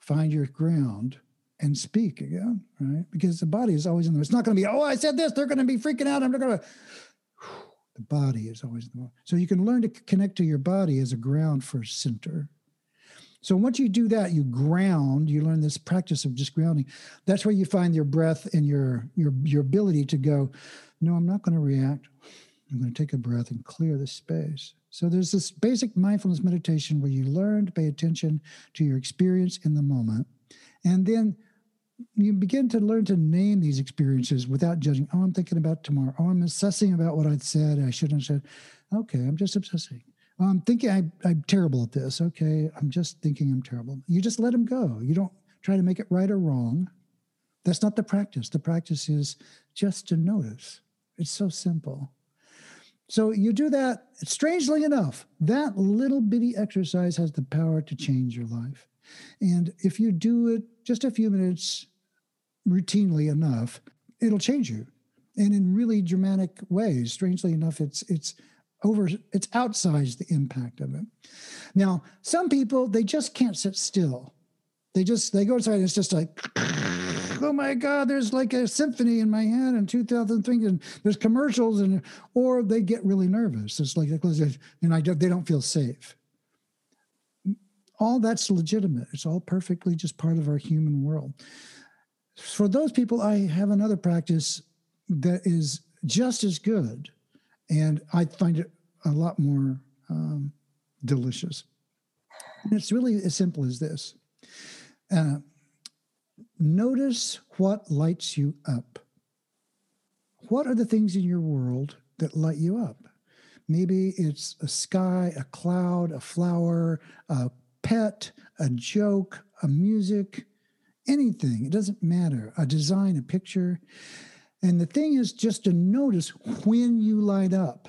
find your ground and speak again, right? Because the body is always in there. It's not going to be, oh, I said this, they're going to be freaking out. I'm not going to. The body is always the So you can learn to connect to your body as a ground for center. So once you do that, you ground. You learn this practice of just grounding. That's where you find your breath and your your your ability to go. No, I'm not going to react. I'm going to take a breath and clear the space. So there's this basic mindfulness meditation where you learn to pay attention to your experience in the moment. And then you begin to learn to name these experiences without judging. Oh, I'm thinking about tomorrow. Oh, I'm obsessing about what I said. I shouldn't have said. Okay, I'm just obsessing. Oh, I'm thinking I, I'm terrible at this. Okay, I'm just thinking I'm terrible. You just let them go. You don't try to make it right or wrong. That's not the practice. The practice is just to notice. It's so simple. So you do that, strangely enough, that little bitty exercise has the power to change your life. And if you do it just a few minutes routinely enough, it'll change you. And in really dramatic ways. Strangely enough, it's it's over it's outsized the impact of it. Now, some people they just can't sit still. They just they go inside and it's just like oh my God, there's like a symphony in my head and 2003, and there's commercials, and or they get really nervous. It's like and I they don't feel safe. All that's legitimate. It's all perfectly just part of our human world. For those people, I have another practice that is just as good, and I find it a lot more um, delicious. And it's really as simple as this. Uh, Notice what lights you up. What are the things in your world that light you up? Maybe it's a sky, a cloud, a flower, a pet, a joke, a music, anything. It doesn't matter. A design, a picture. And the thing is just to notice when you light up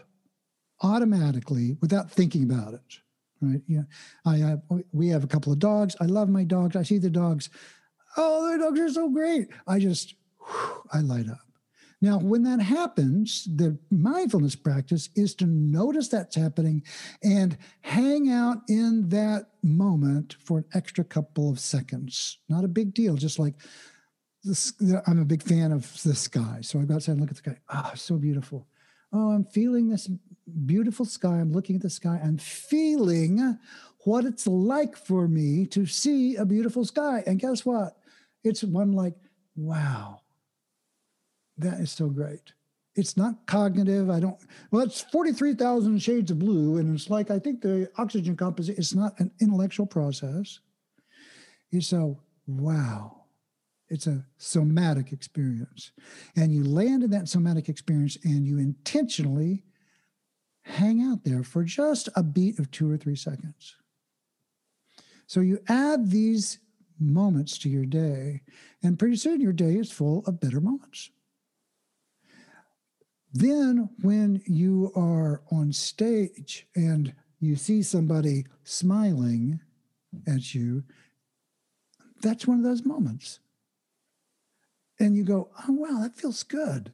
automatically without thinking about it. Right? Yeah. I have, we have a couple of dogs. I love my dogs. I see the dogs oh, the dogs are so great. I just, whew, I light up. Now, when that happens, the mindfulness practice is to notice that's happening and hang out in that moment for an extra couple of seconds. Not a big deal, just like this, I'm a big fan of the sky. So I go outside and look at the sky. Ah, oh, so beautiful. Oh, I'm feeling this beautiful sky. I'm looking at the sky. I'm feeling what it's like for me to see a beautiful sky. And guess what? It's one like, wow, that is so great. It's not cognitive. I don't, well, it's 43,000 shades of blue. And it's like, I think the oxygen composition, it's not an intellectual process. It's a wow. It's a somatic experience. And you land in that somatic experience and you intentionally hang out there for just a beat of two or three seconds. So you add these moments to your day. And pretty soon your day is full of better moments. Then, when you are on stage and you see somebody smiling at you, that's one of those moments. And you go, oh, wow, that feels good.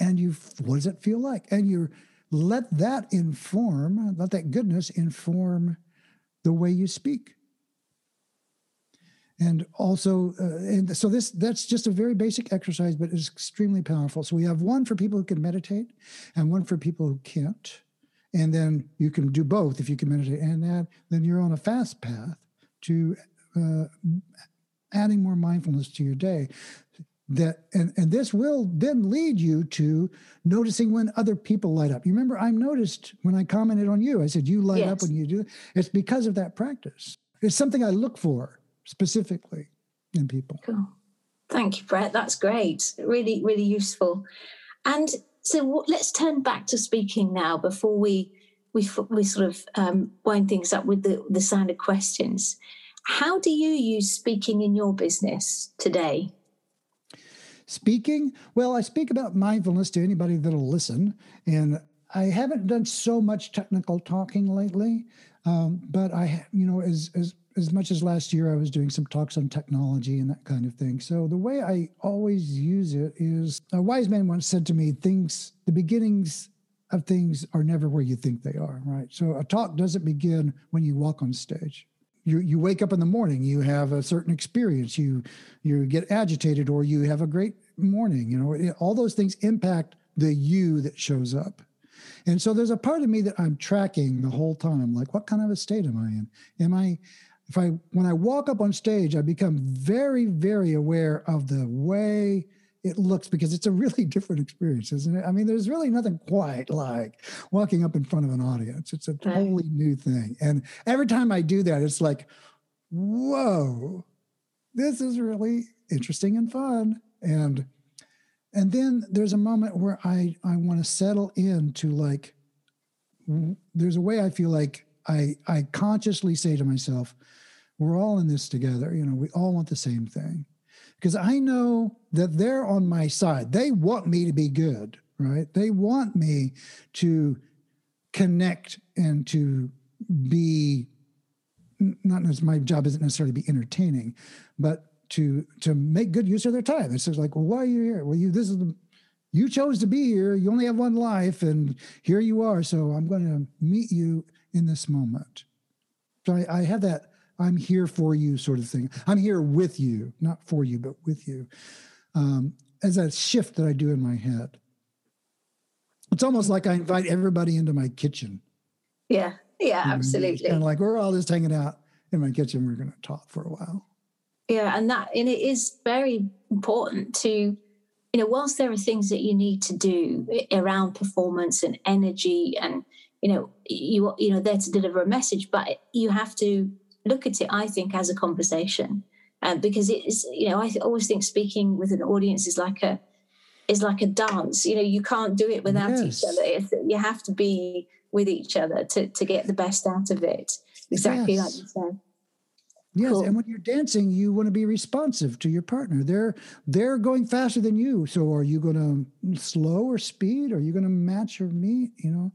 And you, what does it feel like? And you let that inform, let that goodness inform the way you speak. And also uh, and so this that's just a very basic exercise but it's extremely powerful. So we have one for people who can meditate and one for people who can't. And then you can do both if you can meditate. And that then you're on a fast path to uh, adding more mindfulness to your day. That and, and this will then lead you to noticing when other people light up. You remember i noticed when i commented on you i said you light yes. up when you do it's because of that practice. It's something i look for specifically in people. Cool. thank you brett. That's great. Really really useful. And so let's turn back to speaking now before we we, we sort of um, wind things up with the, the sound of questions. How do you use speaking in your business today? Speaking, well, I speak about mindfulness to anybody that'll listen. And I haven't done so much technical talking lately, um, but I, you know, as, as as much as last year, I was doing some talks on technology and that kind of thing. So the way I always use it is a wise man once said to me, "Things, the beginnings of things are never where you think they are." Right. So a talk doesn't begin when you walk on stage you you wake up in the morning you have a certain experience you you get agitated or you have a great morning you know all those things impact the you that shows up and so there's a part of me that i'm tracking the whole time like what kind of a state am i in am i if i when i walk up on stage i become very very aware of the way it looks because it's a really different experience, isn't it? I mean, there's really nothing quite like walking up in front of an audience. It's a totally new thing. And every time I do that, it's like, whoa, this is really interesting and fun. And and then there's a moment where I I want to settle in to like there's a way I feel like I I consciously say to myself, we're all in this together. You know, we all want the same thing because I know that they're on my side. They want me to be good, right? They want me to connect and to be not as my job isn't necessarily to be entertaining, but to to make good use of their time. It's just like, well, why are you here? Well, you this is the you chose to be here. You only have one life, and here you are. So I'm going to meet you in this moment. So I, I have that I'm here for you sort of thing. I'm here with you, not for you, but with you. Um, as a shift that I do in my head. It's almost like I invite everybody into my kitchen. Yeah, yeah, absolutely. And like we're all just hanging out in my kitchen. We're going to talk for a while. Yeah, and that and it is very important to, you know, whilst there are things that you need to do around performance and energy, and you know, you you know, there to deliver a message, but you have to look at it, I think, as a conversation, uh, because it is, you know, I always think speaking with an audience is like a is like a dance. You know, you can't do it without yes. each other. It's, you have to be with each other to to get the best out of it. Exactly yes. like you said. Yes, cool. and when you're dancing, you want to be responsive to your partner. They're they're going faster than you, so are you going to slow or speed? Are you going to match or meet? You know,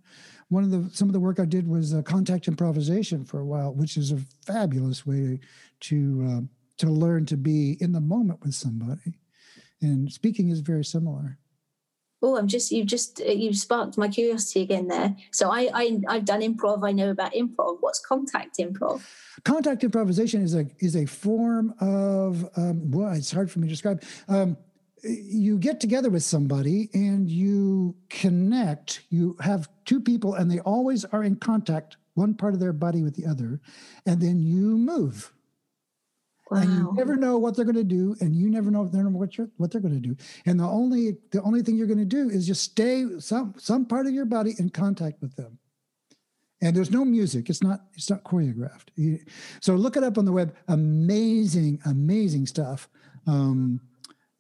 one of the some of the work I did was uh, contact improvisation for a while, which is a fabulous way to uh, to learn to be in the moment with somebody. And speaking is very similar. Oh, I'm just you've just uh, you've sparked my curiosity again there. So I, I I've done improv. I know about improv. What's contact improv? Contact improvisation is a is a form of um, well, it's hard for me to describe. Um, you get together with somebody and you connect. You have two people, and they always are in contact, one part of their body with the other, and then you move. Wow. And you never know what they're going to do, and you never know what you're what they're going to do. And the only the only thing you're going to do is just stay some some part of your body in contact with them. And there's no music. It's not it's not choreographed. So look it up on the web. Amazing, amazing stuff. Um,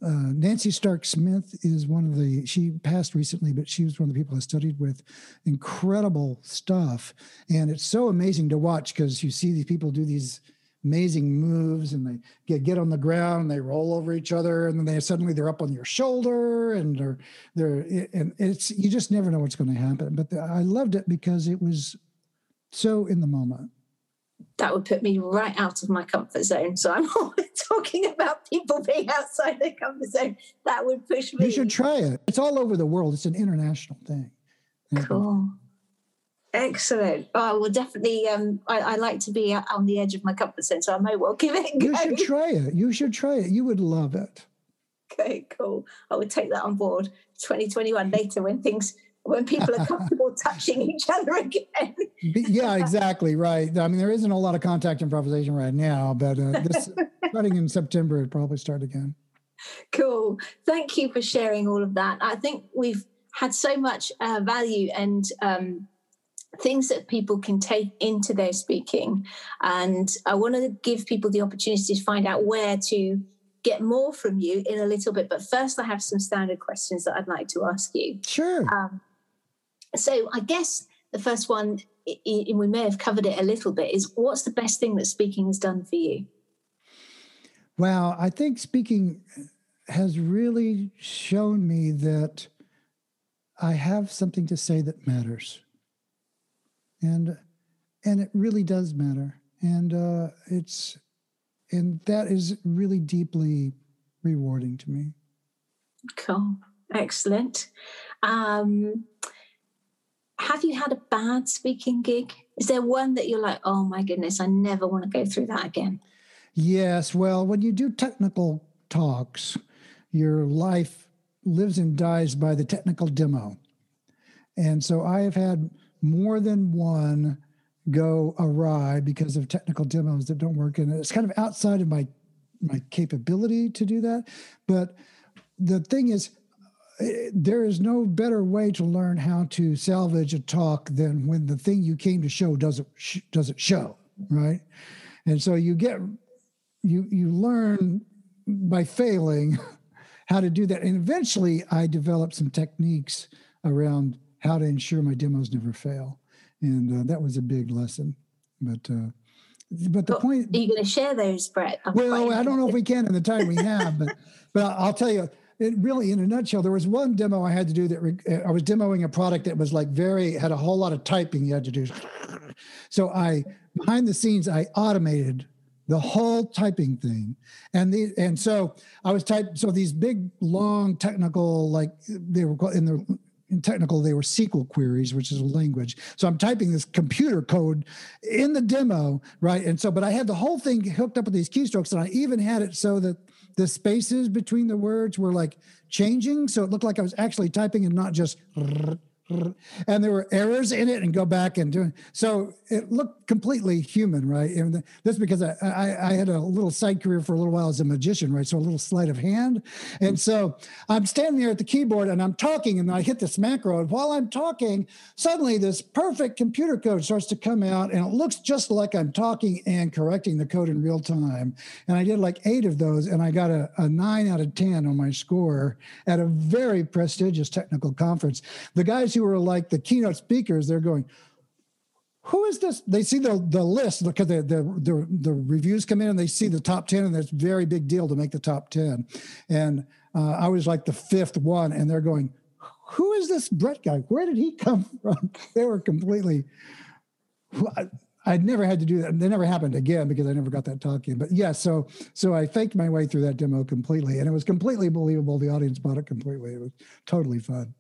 uh, Nancy Stark Smith is one of the, she passed recently, but she was one of the people I studied with. Incredible stuff. And it's so amazing to watch because you see these people do these amazing moves and they get, get on the ground and they roll over each other and then they suddenly they're up on your shoulder and they're, they're, and it's, you just never know what's going to happen. But the, I loved it because it was so in the moment that would put me right out of my comfort zone. So I'm always talking about people being outside their comfort zone. That would push me. You should try it. It's all over the world. It's an international thing. Cool. Excellent. Oh, well, definitely. Um, I, I, like to be on the edge of my comfort zone, so I may well give it. You should try it. You should try it. You would love it. Okay, cool. I would take that on board. 2021 later, when things when people are comfortable touching each other again. yeah, exactly right. I mean, there isn't a lot of contact improvisation right now, but uh, this starting in September, it probably start again. Cool. Thank you for sharing all of that. I think we've had so much uh, value and um, things that people can take into their speaking. And I want to give people the opportunity to find out where to get more from you in a little bit. But first, I have some standard questions that I'd like to ask you. Sure. Um, so I guess the first one, and we may have covered it a little bit, is what's the best thing that speaking has done for you? Well, I think speaking has really shown me that I have something to say that matters, and and it really does matter, and uh, it's and that is really deeply rewarding to me. Cool, excellent. Um, have you had a bad speaking gig? Is there one that you're like, oh my goodness, I never want to go through that again? Yes. Well, when you do technical talks, your life lives and dies by the technical demo. And so I have had more than one go awry because of technical demos that don't work. And it's kind of outside of my my capability to do that. But the thing is, there is no better way to learn how to salvage a talk than when the thing you came to show doesn't doesn't show right? And so you get you you learn by failing how to do that. And eventually i developed some techniques around how to ensure my demos never fail. And uh, that was a big lesson. But uh, but the point are you going to share those brett? I'm well i don't know if we can in the time we have but but i'll tell you it really, in a nutshell, there was one demo I had to do that re- uh, I was demoing a product that was like very had a whole lot of typing you had to do. So I behind the scenes I automated the whole typing thing, and the and so I was type so these big long technical like they were in the in technical they were SQL queries, which is a language. So I'm typing this computer code in the demo, right? And so, but I had the whole thing hooked up with these keystrokes, and I even had it so that the spaces between the words were like changing. So it looked like I was actually typing and not just and there were errors in it and go back and do it. So it looked completely human, right? And that's because I, I, I, had a little side career for a little while as a magician, right? So a little sleight of hand. And so I'm standing there at the keyboard and I'm talking and I hit this macro. And while I'm talking, suddenly this perfect computer code starts to come out and it looks just like I'm talking and correcting the code in real time. And I did like eight of those and I got a, a nine out of 10 on my score at a very prestigious technical conference. The guys who were like the keynote speakers, they're going, who is this? They see the the list because the, the the the reviews come in and they see the top ten, and it's a very big deal to make the top ten. And uh, I was like the fifth one, and they're going, "Who is this Brett guy? Where did he come from?" They were completely. I'd never had to do that. They never happened again because I never got that talk in. But yeah, so so I faked my way through that demo completely, and it was completely believable. The audience bought it completely. It was totally fun.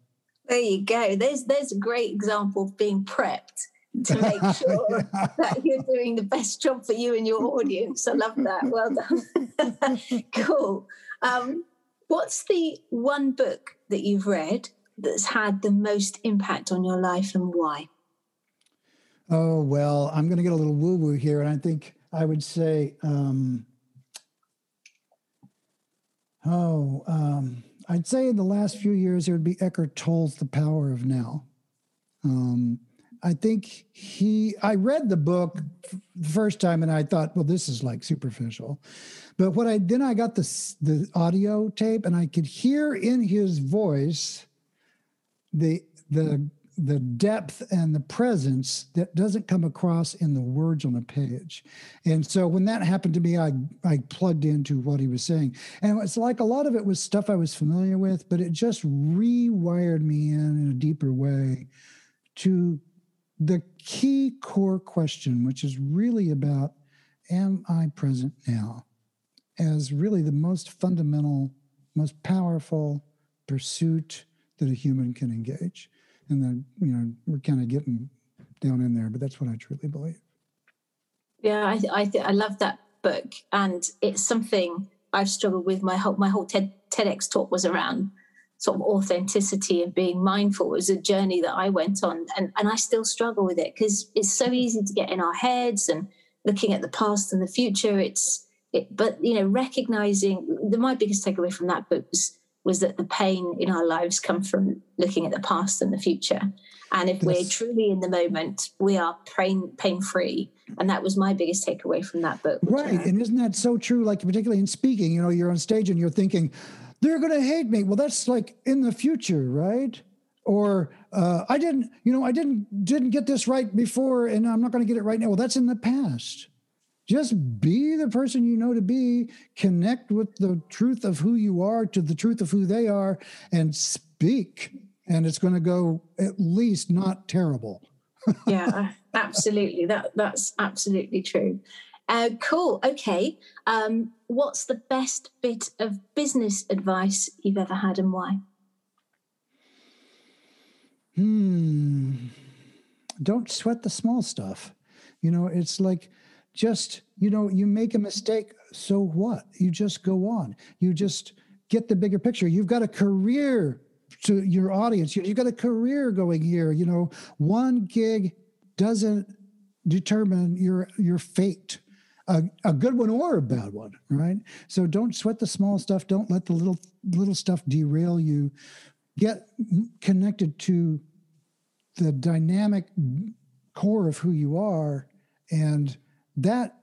There you go. There's there's a great example of being prepped to make sure that you're doing the best job for you and your audience. I love that. Well done. cool. Um, what's the one book that you've read that's had the most impact on your life and why? Oh, well, I'm going to get a little woo woo here. And I think I would say, um, oh, um, I'd say in the last few years, it would be Eckhart Tolle's The Power of Now. Um, I think he, I read the book the first time and I thought, well, this is like superficial. But what I, then I got the, the audio tape and I could hear in his voice the, the, the depth and the presence that doesn't come across in the words on a page. And so when that happened to me, I, I plugged into what he was saying. And it's like a lot of it was stuff I was familiar with, but it just rewired me in in a deeper way to the key core question, which is really about Am I present now? as really the most fundamental, most powerful pursuit that a human can engage. And then, you know, we're kind of getting down in there, but that's what I truly believe. Yeah, I I, th- I love that book, and it's something I've struggled with. My whole my whole TED, TEDx talk was around sort of authenticity and being mindful. It was a journey that I went on, and and I still struggle with it because it's so easy to get in our heads and looking at the past and the future. It's it, but you know, recognizing the my biggest takeaway from that book was was that the pain in our lives come from looking at the past and the future. And if yes. we're truly in the moment, we are pain pain free. And that was my biggest takeaway from that book. Right. Uh, and isn't that so true? Like particularly in speaking, you know, you're on stage and you're thinking, they're gonna hate me. Well, that's like in the future, right? Or uh, I didn't, you know, I didn't didn't get this right before, and I'm not going to get it right now. Well, that's in the past. Just be the person you know to be, connect with the truth of who you are to the truth of who they are, and speak. And it's going to go at least not terrible. yeah, absolutely. That that's absolutely true. Uh, cool. Okay. Um, what's the best bit of business advice you've ever had, and why? Hmm. Don't sweat the small stuff. You know, it's like just you know you make a mistake so what? You just go on. You just get the bigger picture. You've got a career to your audience. You've got a career going here you know. One gig doesn't determine your your fate. A, a good one or a bad one right? So don't sweat the small stuff. Don't let the little little stuff derail you. Get connected to the dynamic core of who you are and that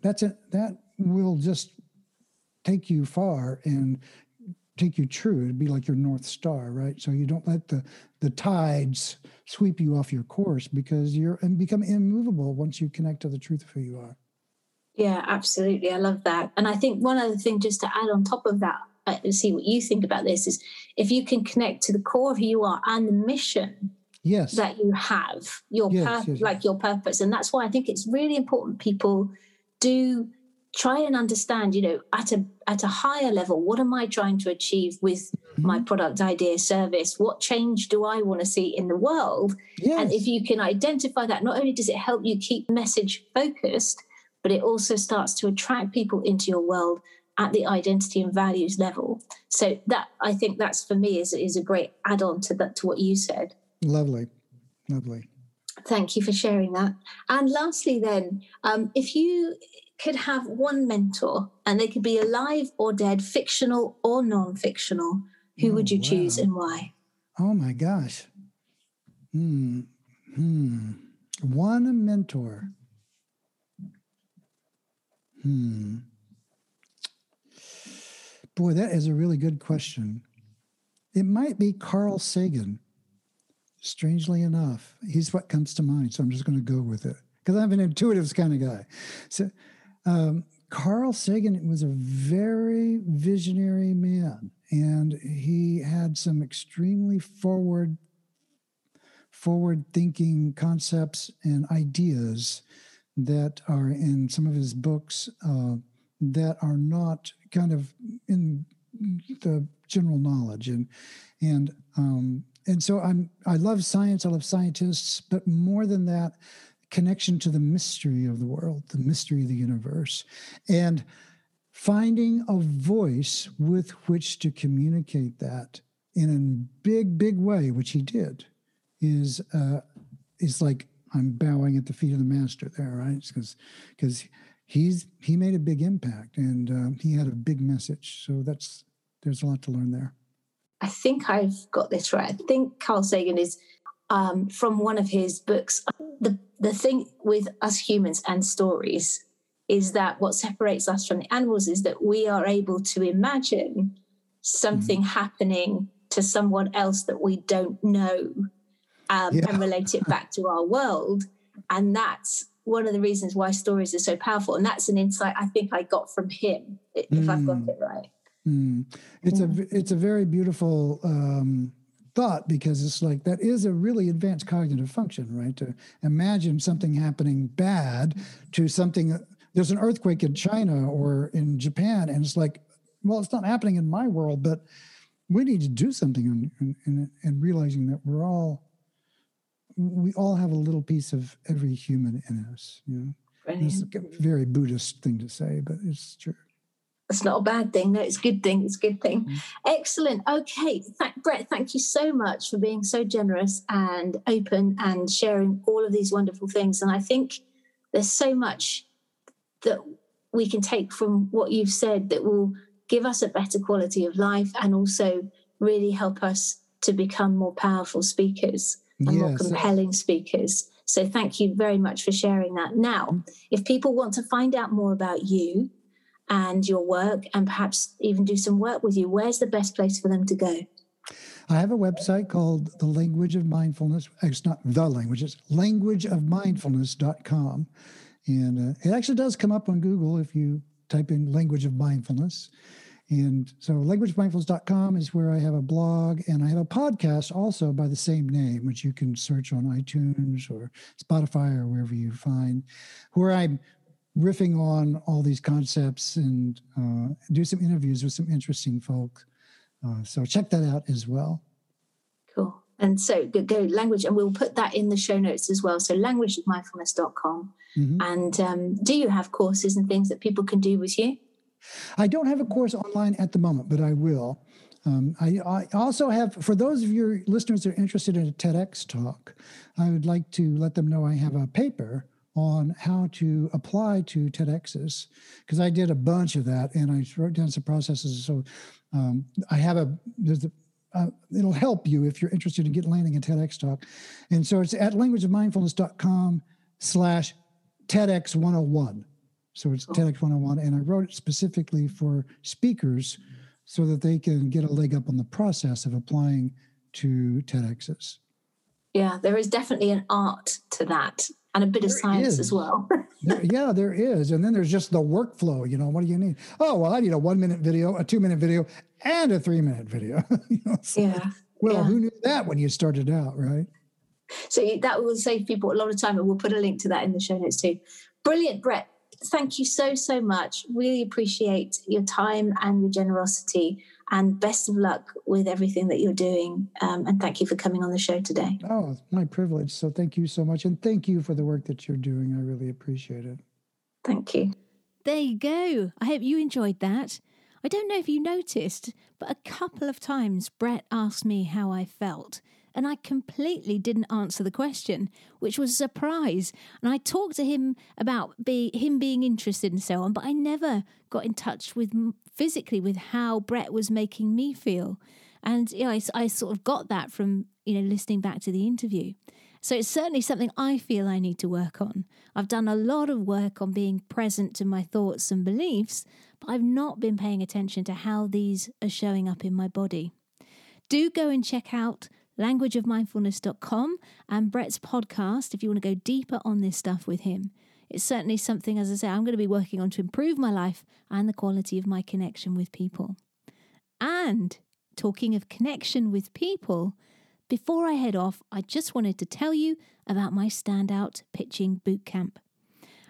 that's it that will just take you far and take you true. It'd be like your north star right? So you don't let the the tides sweep you off your course because you're and become immovable once you connect to the truth of who you are. Yeah absolutely. I love that. And i think one other thing just to add on top of that uh, see what you think about this is if you can connect to the core of who you are and the mission yes. that you have your yes, pur- yes, like your purpose. And that's why i think it's really important people do try and understand you know at a at a higher level what am i trying to achieve with mm-hmm. my product idea service? What change do i want to see in the world? Yes. and if you can identify that not only does it help you keep message focused but it also starts to attract people into your world at the identity and values level. So that i think that's for me is, is a great add-on to that to what you said Lovely. Lovely. Thank you for sharing that. And lastly, then, um, if you could have one mentor and they could be alive or dead, fictional or non fictional, who oh, would you wow. choose and why? Oh my gosh. Hmm. Hmm. One mentor. Hmm. Boy, that is a really good question. It might be Carl Sagan strangely enough, he's what comes to mind. So I'm just going to go with it because I'm an intuitive kind of guy. So um, Carl Sagan was a very visionary man, and he had some extremely forward forward thinking concepts and ideas that are in some of his books uh, that are not kind of in the general knowledge and and um, and so I'm I love science, I love scientists, but more than that, connection to the mystery of the world, the mystery of the universe, and finding a voice with which to communicate that in a big, big way, which he did, is uh, is like I'm bowing at the feet of the master there, right? Because because he's he made a big impact and uh, he had a big message. So that's there's a lot to learn there. I think I've got this right. I think Carl Sagan is um, from one of his books. The the thing with us humans and stories is that what separates us from the animals is that we are able to imagine something mm. happening to someone else that we don't know um, yeah. and relate it back to our world. And that's one of the reasons why stories are so powerful. And that's an insight I think I got from him, if mm. I've got mm. it right. Mm. It's a it's a very beautiful um, thought because it's like that is a really advanced cognitive function, right? To imagine something happening bad to something. There's an earthquake in China or in Japan, and it's like, well, it's not happening in my world, but we need to do something and realizing that we're all we all have a little piece of every human in us. You know, it's a very Buddhist thing to say, but it's true. It's not a bad thing. No, it's a good thing. It's a good thing. Mm-hmm. Excellent. Okay, Th- Brett, thank you so much for being so generous and open and sharing all of these wonderful things. And I think there's so much that we can take from what you've said that will give us a better quality of life and also really help us to become more powerful speakers and yes. more compelling speakers. So thank you very much for sharing that. Now, if people want to find out more about you and your work and perhaps even do some work with you, where's the best place for them to go? I have a website called The Language of Mindfulness. It's not the language, it's languageofmindfulness.com. And uh, it actually does come up on Google if you type in language of mindfulness. And so languagemindfulness.com is where I have a blog and I have a podcast also by the same name, which you can search on iTunes or Spotify or wherever you find, where I'm riffing on all these concepts and uh, do some interviews with some interesting folks. Uh, so check that out as well. Cool. And so go, go, language, and we'll put that in the show notes as well. So languagemindfulness.com. Mm-hmm. And um, do you have courses and things that people can do with you? I don't have a course online at the moment, but I will. Um, I, I, also have, for those of your listeners that are interested in a TEDx talk, I would like to let them know I have a paper on how to apply to TEDx's because I did a bunch of that and I wrote down some processes. So um, I have a, there's a, uh, it'll help you if you're interested in getting landing a TEDx talk. And so it's at languageofmindfulness.com slash TEDx 101. So it's oh. TEDx 101. And I wrote it specifically for speakers so that they can get a leg up on the process of applying to TEDx's. Yeah, there is definitely an art to that and a bit there of science is. as well. there, yeah, there is. And then there's just the workflow. You know, what do you need? Oh, well, I need a one minute video, a two minute video, and a three minute video. you know, so, yeah. Well, yeah. who knew that when you started out, right? So that will save people a lot of time, and we'll put a link to that in the show notes too. Brilliant, Brett. Thank you so, so much. Really appreciate your time and your generosity and best of luck with everything that you're doing. Um, and thank you for coming on the show today. Oh, it's my privilege. So thank you so much. And thank you for the work that you're doing. I really appreciate it. Thank you. There you go. I hope you enjoyed that. I don't know if you noticed, but a couple of times Brett asked me how I felt and I completely didn't answer the question, which was a surprise. And I talked to him about be, him being interested and so on, but I never got in touch with physically with how Brett was making me feel. And you know, I, I sort of got that from you know listening back to the interview. So it's certainly something I feel I need to work on. I've done a lot of work on being present to my thoughts and beliefs, but I've not been paying attention to how these are showing up in my body. Do go and check out languageofmindfulness.com and Brett's podcast if you want to go deeper on this stuff with him. It's certainly something, as I say, I'm going to be working on to improve my life and the quality of my connection with people. And talking of connection with people, before I head off, I just wanted to tell you about my standout pitching bootcamp.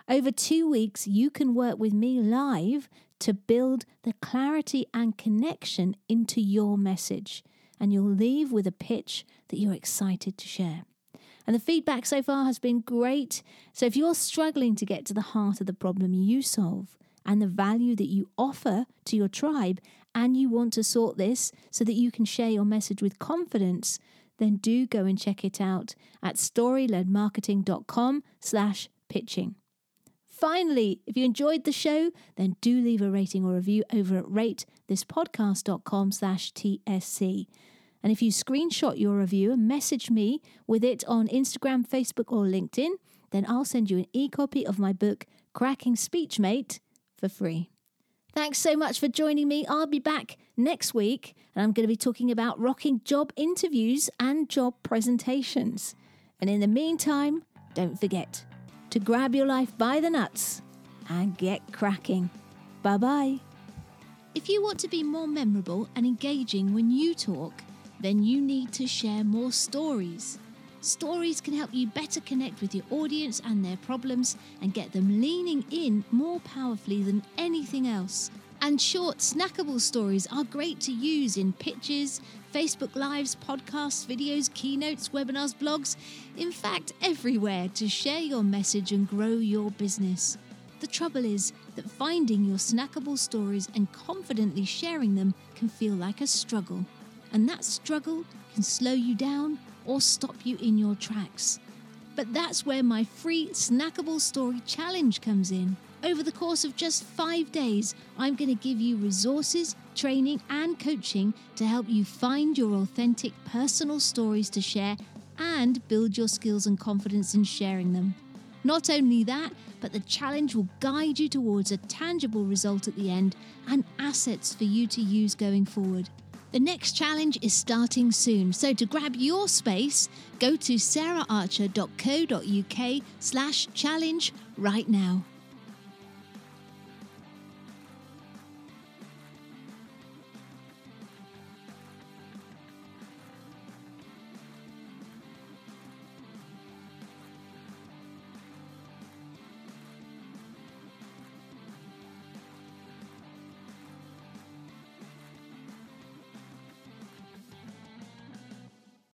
Over two weeks, you can work with me live to build the clarity and connection into your message and you'll leave with a pitch that you're excited to share. And the feedback so far has been great. So if you're struggling to get to the heart of the problem you solve and the value that you offer to your tribe, and you want to sort this so that you can share your message with confidence, then do go and check it out at storyledmarketing.com slash pitching. Finally, if you enjoyed the show, then do leave a rating or review over at ratethispodcast.com slash TSC. And if you screenshot your review and message me with it on Instagram, Facebook, or LinkedIn, then I'll send you an e copy of my book, Cracking Speechmate, for free. Thanks so much for joining me. I'll be back next week and I'm going to be talking about rocking job interviews and job presentations. And in the meantime, don't forget to grab your life by the nuts and get cracking. Bye bye. If you want to be more memorable and engaging when you talk, then you need to share more stories. Stories can help you better connect with your audience and their problems and get them leaning in more powerfully than anything else. And short, snackable stories are great to use in pitches, Facebook Lives, podcasts, videos, keynotes, webinars, blogs, in fact, everywhere to share your message and grow your business. The trouble is that finding your snackable stories and confidently sharing them can feel like a struggle. And that struggle can slow you down or stop you in your tracks. But that's where my free Snackable Story Challenge comes in. Over the course of just five days, I'm going to give you resources, training, and coaching to help you find your authentic personal stories to share and build your skills and confidence in sharing them. Not only that, but the challenge will guide you towards a tangible result at the end and assets for you to use going forward. The next challenge is starting soon, so to grab your space, go to saraharcher.co.uk slash challenge right now.